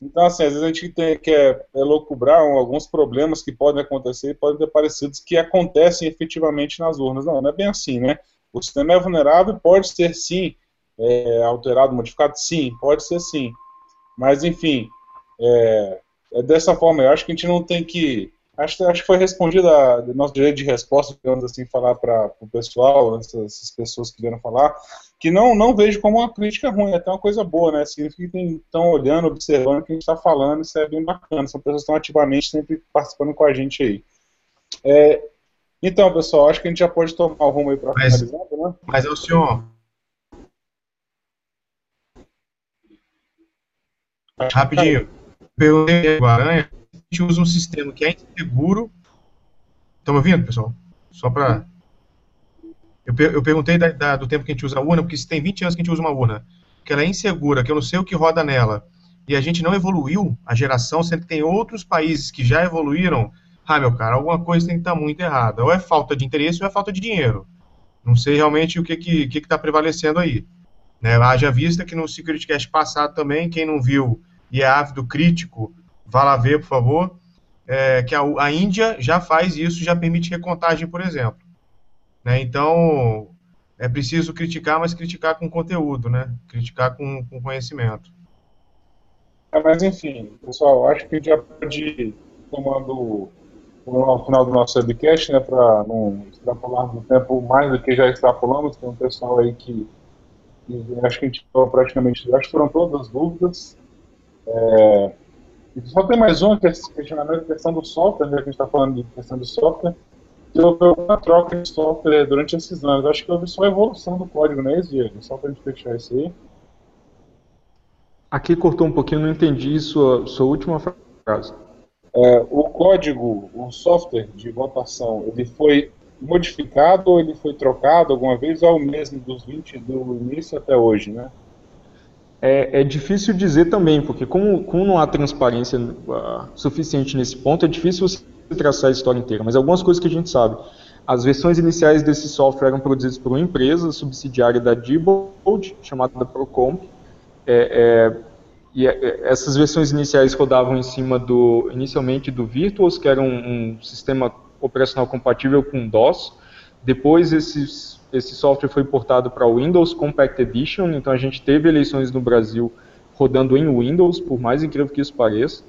Então, assim, às vezes a gente tem, quer elocubrar alguns problemas que podem acontecer e podem ter parecidos que acontecem efetivamente nas urnas. Não, não é bem assim, né? O sistema é vulnerável, pode ser sim é, alterado, modificado? Sim, pode ser sim. Mas, enfim, é, é, dessa forma. Eu acho que a gente não tem que. Acho, acho que foi respondido a nosso direito de resposta, digamos assim, falar para o pessoal, essas, essas, pessoas que vieram falar, que não, não vejo como uma crítica ruim, é até uma coisa boa, né? Significa que estão olhando, observando o que a gente está falando, isso é bem bacana. São pessoas que estão ativamente sempre participando com a gente aí. É, então, pessoal, acho que a gente já pode tomar o rumo aí para finalizar, né? Mas é o senhor, Rapidinho. Perguntei Aranha, a gente usa um sistema que é inseguro. Estão me ouvindo, pessoal? Só para. Eu, eu perguntei da, da, do tempo que a gente usa a urna, porque se tem 20 anos que a gente usa uma urna, que ela é insegura, que eu não sei o que roda nela, e a gente não evoluiu a geração, sendo que tem outros países que já evoluíram. Ah, meu cara, alguma coisa tem que estar tá muito errada. Ou é falta de interesse ou é falta de dinheiro. Não sei realmente o que está que, que que tá prevalecendo aí. Né? Haja vista que no Security Cast passado também, quem não viu e é ávido crítico, vá lá ver, por favor, é, que a, a, Índia já faz isso, já permite recontagem, por exemplo. Né? Então, é preciso criticar, mas criticar com conteúdo, né? criticar com, com conhecimento. É, mas, enfim, pessoal, acho que já pode tomando o final do nosso webcast, né, para não extrapolarmos o tempo mais do que já extrapolamos, tem um pessoal aí que acho que a gente falou praticamente, acho que foram todas as dúvidas. É, só tem mais uma que é questionamento, a questão do software, né, que a gente está falando de questão do software. Se houve alguma troca de software durante esses anos, acho que houve só a evolução do código, não é isso, Diego? Só para a gente fechar isso aí. Aqui cortou um pouquinho, não entendi sua, sua última frase. É, o código, o software de votação, ele foi modificado ou ele foi trocado alguma vez ou é o mesmo dos 20 do início até hoje, né? É, é difícil dizer também, porque como, como não há transparência uh, suficiente nesse ponto, é difícil você traçar a história inteira, mas algumas coisas que a gente sabe. As versões iniciais desse software eram produzidas por uma empresa subsidiária da Diebold, chamada Procomp, é, é, e essas versões iniciais rodavam em cima do, inicialmente do Virtuos, que era um, um sistema operacional compatível com DOS. Depois esses, esse software foi portado para o Windows Compact Edition, então a gente teve eleições no Brasil rodando em Windows, por mais incrível que isso pareça.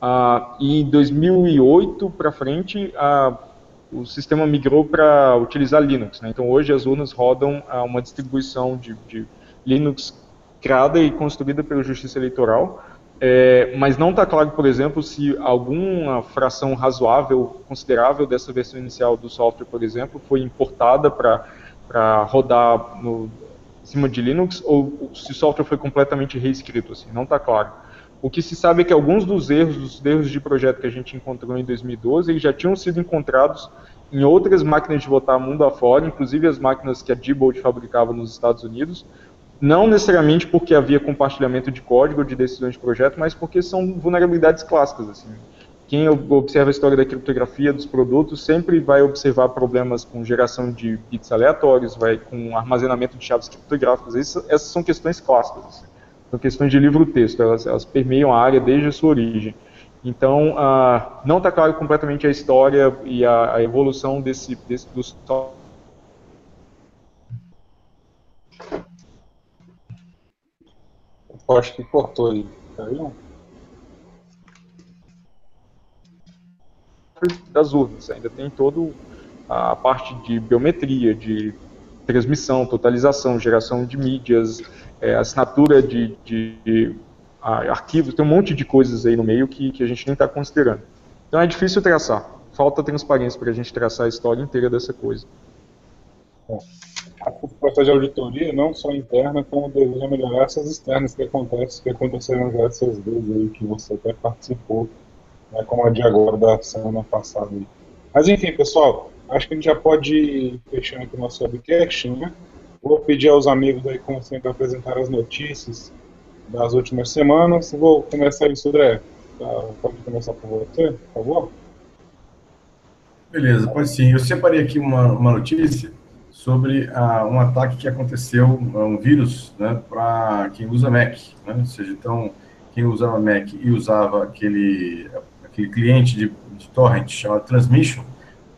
Ah, e em 2008 para frente, o sistema migrou para utilizar Linux. Né? Então hoje as urnas rodam uma distribuição de, de, Linux criada e construída pela Justiça Eleitoral, é, mas não está claro, por exemplo, se alguma fração razoável, considerável dessa versão inicial do software, por exemplo, foi importada para rodar no, em cima de Linux ou se o software foi completamente reescrito, assim, não está claro. O que se sabe é que alguns dos erros, dos erros de projeto que a gente encontrou em 2012, eles já tinham sido encontrados em outras máquinas de votar mundo afora, inclusive as máquinas que a Diebold fabricava nos Estados Unidos, não necessariamente porque havia compartilhamento de código de decisões de projeto, mas porque são vulnerabilidades clássicas. Assim. Quem observa a história da criptografia dos produtos sempre vai observar problemas com geração de bits aleatórios, vai com armazenamento de chaves criptográficas. essas são questões clássicas. Assim. São questões de livro-texto, elas, elas, permeiam a área desde a sua origem. Então, ah, não está claro completamente a história e a, a evolução desse, desse dos acho que cortou aí. Caiu? Das urnas, ainda tem todo a parte de biometria, de transmissão, totalização, geração de mídias, é, assinatura de, de, de arquivos, tem um monte de coisas aí no meio que, que a gente nem está considerando. Então é difícil traçar. Falta transparência para a gente traçar a história inteira dessa coisa. A proposta de auditoria, não só interna, como deveria melhorar essas externas que acontecem, que aconteceram já essas vezes aí, que você até participou, né, como a de agora da semana passada. Aí. Mas enfim, pessoal, acho que a gente já pode ir fechando aqui o nosso webcast, né? Vou pedir aos amigos aí, como sempre, apresentar as notícias das últimas semanas. Vou começar isso, André. Tá, pode começar por você, por favor? Beleza, pode sim. Eu separei aqui uma, uma notícia sobre uh, um ataque que aconteceu, um vírus, né, para quem usa Mac. Né? Ou seja, então, quem usava Mac e usava aquele, aquele cliente de, de torrent chamado Transmission,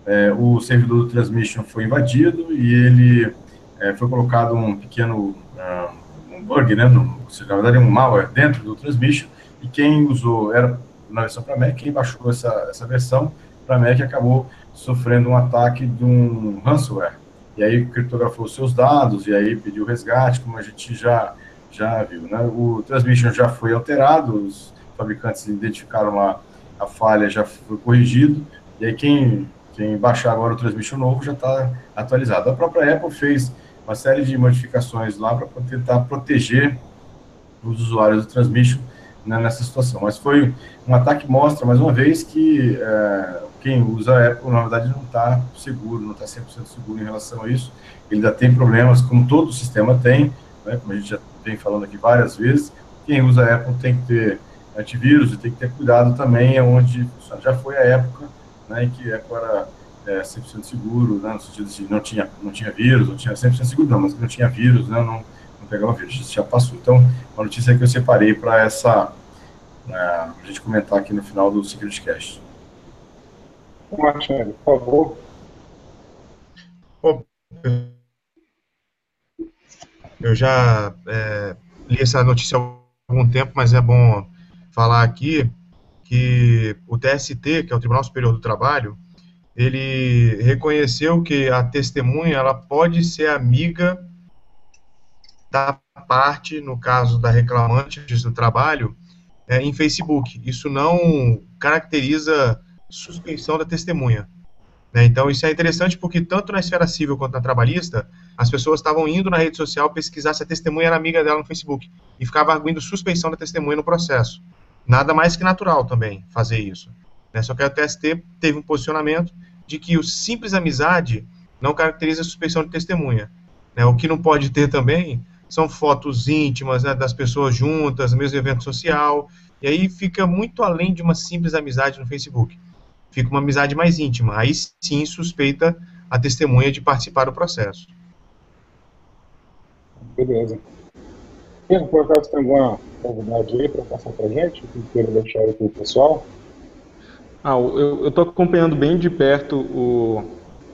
é, o servidor do Transmission foi invadido e ele é, foi colocado um pequeno uh, um bug, né, no, na verdade um malware dentro do Transmission, e quem usou, era na versão para Mac, quem baixou essa, essa versão para Mac acabou sofrendo um ataque de um ransomware. E aí criptografou seus dados, e aí pediu resgate, como a gente já, já viu. Né? O Transmission já foi alterado, os fabricantes identificaram a, a falha, já foi corrigido, e aí quem, quem baixar agora o Transmission novo já está atualizado. A própria Apple fez uma série de modificações lá para tentar proteger os usuários do Transmission né, nessa situação. Mas foi um ataque que mostra, mais uma vez, que é, quem usa Apple, na verdade, não está seguro, não está 100% seguro em relação a isso. Ele ainda tem problemas, como todo sistema tem, né, como a gente já vem falando aqui várias vezes. Quem usa Apple tem que ter antivírus e tem que ter cuidado também, é onde já foi a época né, em que a Apple era é, 100% seguro, né, no sentido de não tinha, não tinha vírus, não tinha 100% seguro, não, mas não tinha vírus, né, não, não pegava vírus, isso já passou. Então, uma notícia que eu separei para essa, a gente comentar aqui no final do Secret Cast. Marcelo, por favor. eu já é, li essa notícia há algum tempo, mas é bom falar aqui que o TST, que é o Tribunal Superior do Trabalho, ele reconheceu que a testemunha ela pode ser amiga da parte, no caso da reclamante do trabalho, é, em Facebook. Isso não caracteriza suspensão da testemunha. Né? Então, isso é interessante porque, tanto na esfera civil quanto na trabalhista, as pessoas estavam indo na rede social pesquisar se a testemunha era amiga dela no Facebook e ficava arguindo suspensão da testemunha no processo. Nada mais que natural também fazer isso. Né? Só que a TST teve um posicionamento de que o simples amizade não caracteriza a suspensão de testemunha. Né? O que não pode ter também são fotos íntimas né, das pessoas juntas, mesmo evento social, e aí fica muito além de uma simples amizade no Facebook. Fica uma amizade mais íntima. Aí sim suspeita a testemunha de participar do processo. Beleza. Diego, por acaso tem alguma novidade aí para passar para gente? Que queira deixar aí para o pessoal? Ah, eu estou acompanhando bem de perto o,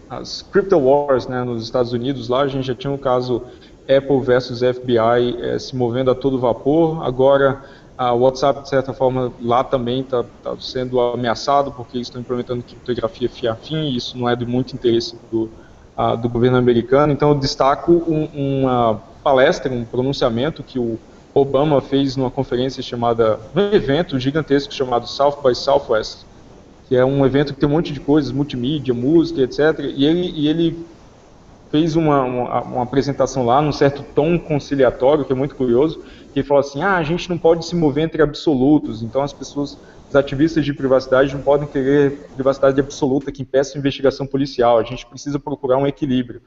as Crypto Wars né, nos Estados Unidos. Lá a gente já tinha um caso Apple versus FBI é, se movendo a todo vapor. Agora a WhatsApp, de certa forma, lá também está tá sendo ameaçado porque estão implementando criptografia FIA-FIM e isso não é de muito interesse do, a, do governo americano. Então eu destaco um, uma palestra, um pronunciamento que o Obama fez numa conferência chamada, um evento gigantesco chamado South by Southwest, que é um evento que tem um monte de coisas, multimídia, música, etc. E ele, e ele fez uma, uma, uma, apresentação lá num certo tom conciliatório, que é muito curioso, que falou assim, ah, a gente não pode se mover entre absolutos, então as pessoas, os ativistas de privacidade não podem querer privacidade absoluta que impeça a investigação policial, a gente precisa procurar um equilíbrio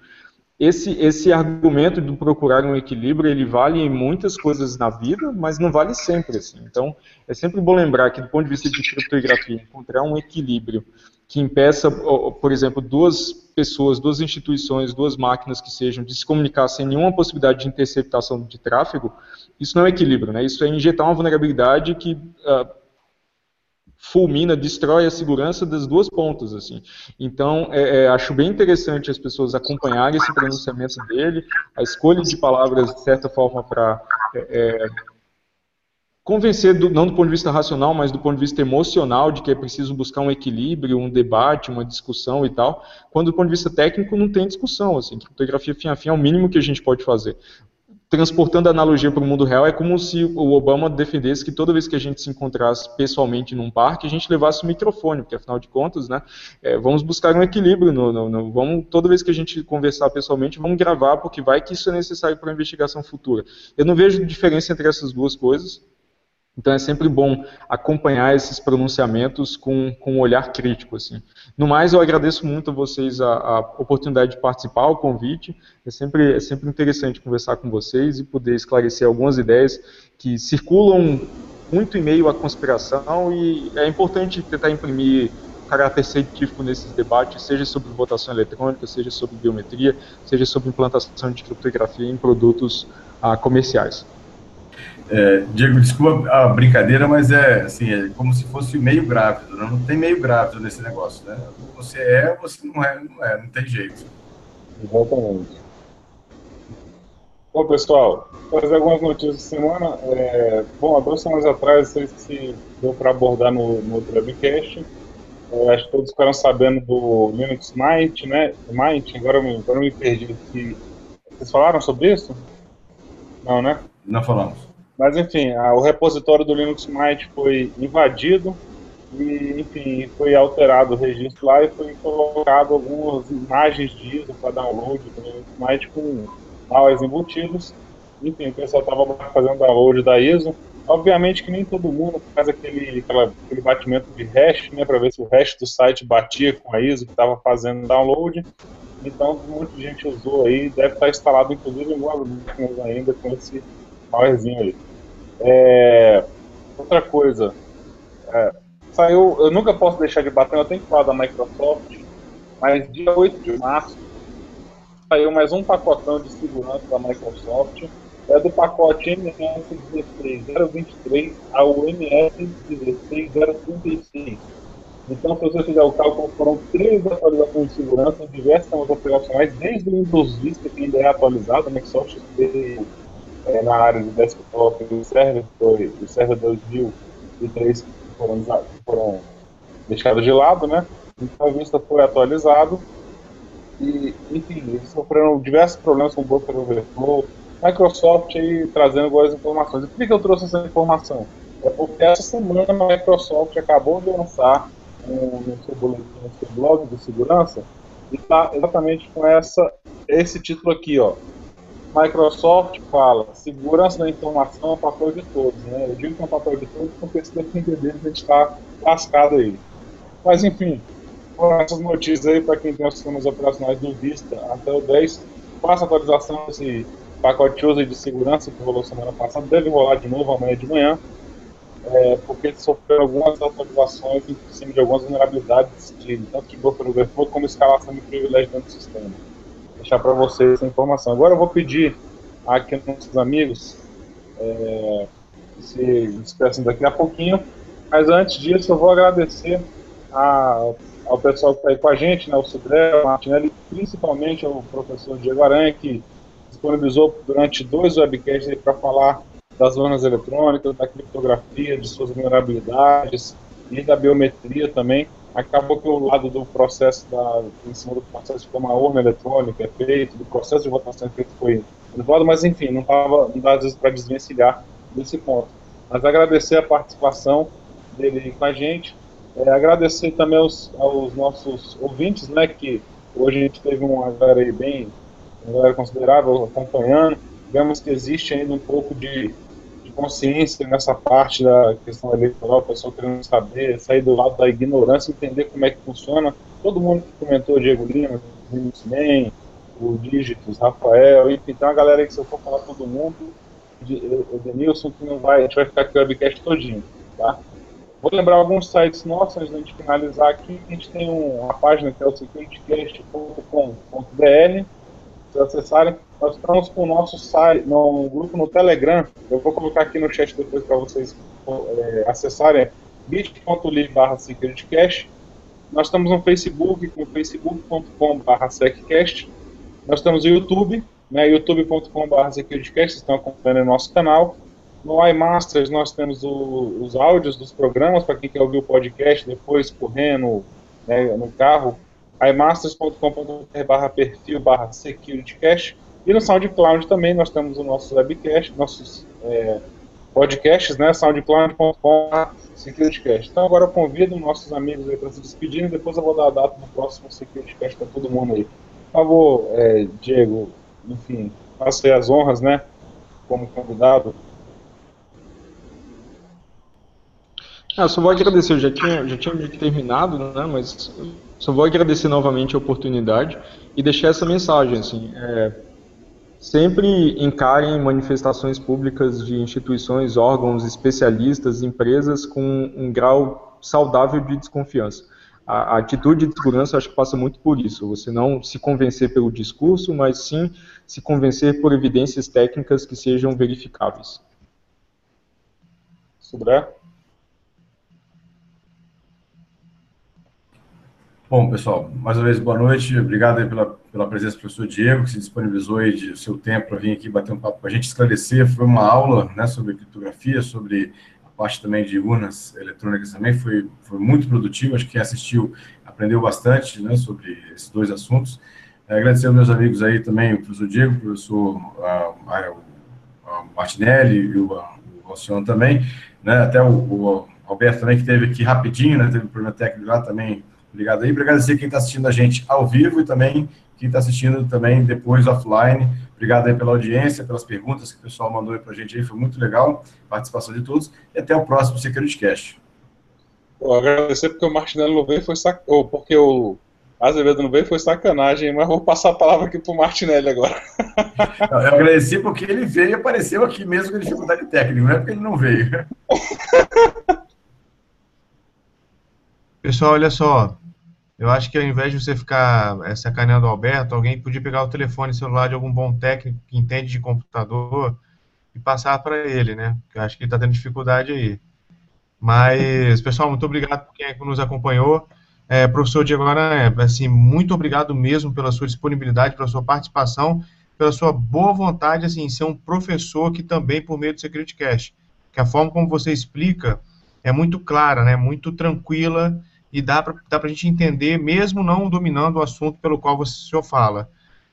esse, esse argumento do procurar um equilíbrio, ele vale em muitas coisas na vida, mas não vale sempre assim. Então, é sempre bom lembrar que, do ponto de vista de criptografia, encontrar um equilíbrio que impeça, por exemplo, duas pessoas, duas instituições, duas máquinas que sejam de se comunicar sem nenhuma possibilidade de interceptação de tráfego, isso não é equilíbrio, né? Isso é injetar uma vulnerabilidade que uh, fulmina, destrói a segurança das duas pontas, assim. Então, é, é, acho bem interessante as pessoas acompanharem esse pronunciamento dele, a escolha de palavras, de certa forma, para é, é, convencer, do, não do ponto de vista racional, mas do ponto de vista emocional, de que é preciso buscar um equilíbrio, um debate, uma discussão e tal, quando do ponto de vista técnico não tem discussão, assim, criptografia fim a fim é o mínimo que a gente pode fazer transportando a analogia para o mundo real, é como se o Obama defendesse que toda vez que a gente se encontrasse pessoalmente num parque, a gente levasse o microfone, porque afinal de contas, né, é, vamos buscar um equilíbrio, no, no, no, vamos, toda vez que a gente conversar pessoalmente, vamos gravar, porque vai que isso é necessário para a investigação futura. Eu não vejo diferença entre essas duas coisas, então é sempre bom acompanhar esses pronunciamentos com, com um olhar crítico. Assim. No mais, eu agradeço muito a vocês a, a oportunidade de participar, o convite. É sempre, é sempre interessante conversar com vocês e poder esclarecer algumas ideias que circulam muito em meio à conspiração e é importante tentar imprimir caráter científico nesses debates, seja sobre votação eletrônica, seja sobre biometria, seja sobre implantação de criptografia em produtos ah, comerciais. É, Diego, desculpa a brincadeira, mas é assim, é como se fosse meio grávido, né? não tem meio grávido nesse negócio, né? Você é, você não é, não é, não tem jeito. Exatamente. Bom, pessoal, trazer algumas notícias de semana. É, bom, há duas semanas atrás, não sei se deu para abordar no, no outro webcast. É, acho que todos ficaram sabendo do Linux Mint, né? Mint, agora eu me, agora eu me perdi. Vocês falaram sobre isso? Não, né? Não falamos. Mas enfim, a, o repositório do Linux Mint foi invadido e, enfim, foi alterado o registro lá e foi colocado algumas imagens de ISO para download do Linux Mint com malwares embutidos. Enfim, o pessoal estava fazendo download da ISO. Obviamente que nem todo mundo faz aquele, aquela, aquele batimento de hash, né, para ver se o hash do site batia com a ISO que estava fazendo download. Então, muita gente usou aí, deve estar instalado inclusive em algumas ainda com esse malwarezinho aí. É, outra coisa, é, saiu, eu nunca posso deixar de bater, eu tenho que falar da Microsoft, mas dia 8 de março saiu mais um pacotão de segurança da Microsoft, é do pacote MS16023 ao MS16036. Então, se você fizer o cálculo, foram três atualizações de segurança em diversas operacionais, desde o Windows Vista, que ainda é atualizado, a Microsoft é, na área de desktop do server, o server 2003 que foram, foram deixados de lado, né? Então a Vista foi atualizado e, enfim, eles sofreram diversos problemas com o Broker Overflow. Microsoft aí trazendo algumas informações. E por que eu trouxe essa informação? É porque essa semana a Microsoft acabou de lançar um, no seu no seu blog de segurança, e está exatamente com essa, esse título aqui, ó. Microsoft fala, segurança da informação é um papel de todos, né? Eu digo que é um papel de todos porque se depender deles a gente está lascado aí. Mas enfim, com essas notícias aí para quem tem os sistemas operacionais do Vista até o 10, faça atualização desse pacote user de segurança que rolou semana passada, deve rolar de novo amanhã de manhã, é, porque sofreram algumas atualizações em cima de algumas vulnerabilidades de tanto de buffer overflow como escalação de privilégio dentro do sistema deixar para vocês essa informação. Agora eu vou pedir aqui aos nossos amigos é, se despeçam daqui a pouquinho. Mas antes disso, eu vou agradecer a, ao pessoal que está aí com a gente, né, o Sudré, o Martinelli, principalmente ao professor Diego Aranha, que disponibilizou durante dois webcasts para falar das zonas eletrônicas, da criptografia, de suas vulnerabilidades e da biometria também. Acabou que o lado do processo, da, em cima do processo de como a urna eletrônica é feito, do processo de votação é feito foi elevado, mas enfim, não, tava, não dá às vezes para desvencilhar desse ponto. Mas agradecer a participação dele com a gente, é, agradecer também aos, aos, nossos ouvintes, né, que hoje a gente teve uma galera bem, uma galera considerável acompanhando, vemos que existe ainda um pouco de consciência nessa parte da questão eleitoral, o pessoal querendo saber, sair do lado da ignorância, entender como é que funciona. Todo mundo que comentou, Diego Lima, o o Dígitos, Rafael, tem uma galera que se eu for falar todo mundo, o Denilson, que não vai, a gente vai ficar aqui o webcast todinho, tá? Vou lembrar alguns sites nossos, antes da gente finalizar aqui, a gente tem uma página que é o securitycast.com.br, se acessarem, nós estamos com o nosso site, no grupo no Telegram. Eu vou colocar aqui no chat depois para vocês é, acessarem bit.ly barra securitycast. Nós estamos no Facebook com facebook.com barra seccast. Nós estamos no YouTube, né, youtube.com barra estão acompanhando o nosso canal. No iMasters nós temos o, os áudios dos programas, para quem quer ouvir o podcast depois correndo né, no carro, imasters.com.br barra perfil barra securitycast. E no SoundCloud também nós temos o nosso webcast, nossos é, podcasts, né? soundcloud.com SecurityCast. Então agora eu convido nossos amigos aí para se despedirem, depois eu vou dar a data do próximo SecurityCast para todo mundo aí. Por favor, é, Diego, enfim, faça aí as honras, né? Como convidado. Ah, só vou agradecer, eu já tinha, já tinha terminado, né, mas só vou agradecer novamente a oportunidade e deixar essa mensagem, assim, é, sempre encarem manifestações públicas de instituições, órgãos, especialistas, empresas com um grau saudável de desconfiança. A, a atitude de segurança acho que passa muito por isso. Você não se convencer pelo discurso, mas sim se convencer por evidências técnicas que sejam verificáveis. Sudré? Bom, pessoal, mais uma vez boa noite. Obrigado pela, pela presença do professor Diego, que se disponibilizou aí de seu tempo para vir aqui bater um papo com a gente, esclarecer. Foi uma aula né, sobre criptografia, sobre a parte também de urnas eletrônicas também. Foi, foi muito produtivo. Acho que quem assistiu aprendeu bastante né, sobre esses dois assuntos. É, agradecer aos meus amigos aí também, o professor Diego, o professor uh, Martinelli e o, o Alciano também, né, até o, o Alberto também, que teve aqui rapidinho, né, teve um problema técnico lá também Obrigado aí. Obrigado a quem está assistindo a gente ao vivo e também quem está assistindo também depois offline. Obrigado aí pela audiência, pelas perguntas que o pessoal mandou para a gente aí. Foi muito legal a participação de todos. E até o próximo Security Cast. Vou agradecer porque o Martinelli não veio, foi sac... ou porque o Azevedo não veio, foi sacanagem, mas vou passar a palavra aqui para o Martinelli agora. *laughs* Eu agradeci porque ele veio e apareceu aqui mesmo com dificuldade técnica, não é porque ele não veio. *laughs* Pessoal, olha só, eu acho que ao invés de você ficar é, sacaneando o Alberto, alguém podia pegar o telefone celular de algum bom técnico que entende de computador e passar para ele, né? Eu acho que ele está tendo dificuldade aí. Mas, pessoal, muito obrigado por quem nos acompanhou. É, professor Diego Aranha, assim, muito obrigado mesmo pela sua disponibilidade, pela sua participação, pela sua boa vontade, assim, em ser um professor que também, por meio do Security Cash, que a forma como você explica é muito clara, né? Muito tranquila e dá para dá a gente entender, mesmo não dominando o assunto pelo qual você, o senhor fala.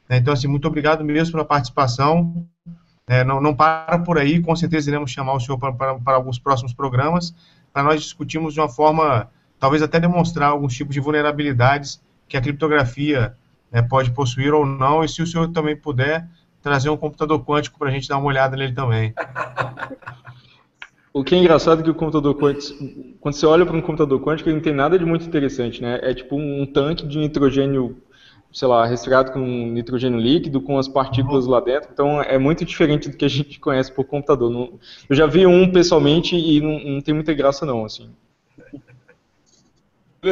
Né? Então, assim, muito obrigado mesmo pela participação. É, não, não para por aí, com certeza iremos chamar o senhor para, para, para alguns próximos programas, para nós discutirmos de uma forma, talvez até demonstrar alguns tipos de vulnerabilidades que a criptografia né, pode possuir ou não, e se o senhor também puder trazer um computador quântico para a gente dar uma olhada nele também. *laughs* O que é engraçado é que o computador quântico, quando você olha para um computador quântico, ele não tem nada de muito interessante, né? É tipo um tanque de nitrogênio, sei lá, resfriado com nitrogênio líquido, com as partículas lá dentro. Então é muito diferente do que a gente conhece por computador. eu já vi um pessoalmente e não, não tem muita graça não, assim.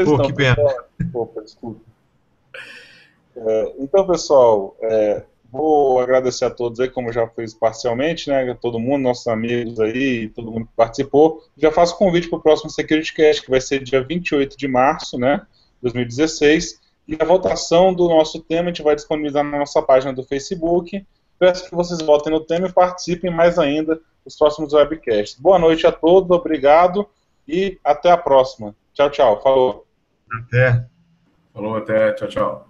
Pô, que pena. Opa, desculpa. É, então, pessoal, é, Vou agradecer a todos aí, como já fiz parcialmente, né? Todo mundo, nossos amigos aí, todo mundo que participou. Já faço convite para o próximo Security Cast, que vai ser dia 28 de março, né? 2016. E a votação do nosso tema a gente vai disponibilizar na nossa página do Facebook. Peço que vocês votem no tema e participem mais ainda dos próximos webcasts. Boa noite a todos, obrigado e até a próxima. Tchau, tchau. Falou. Até. Falou, até. Tchau, tchau.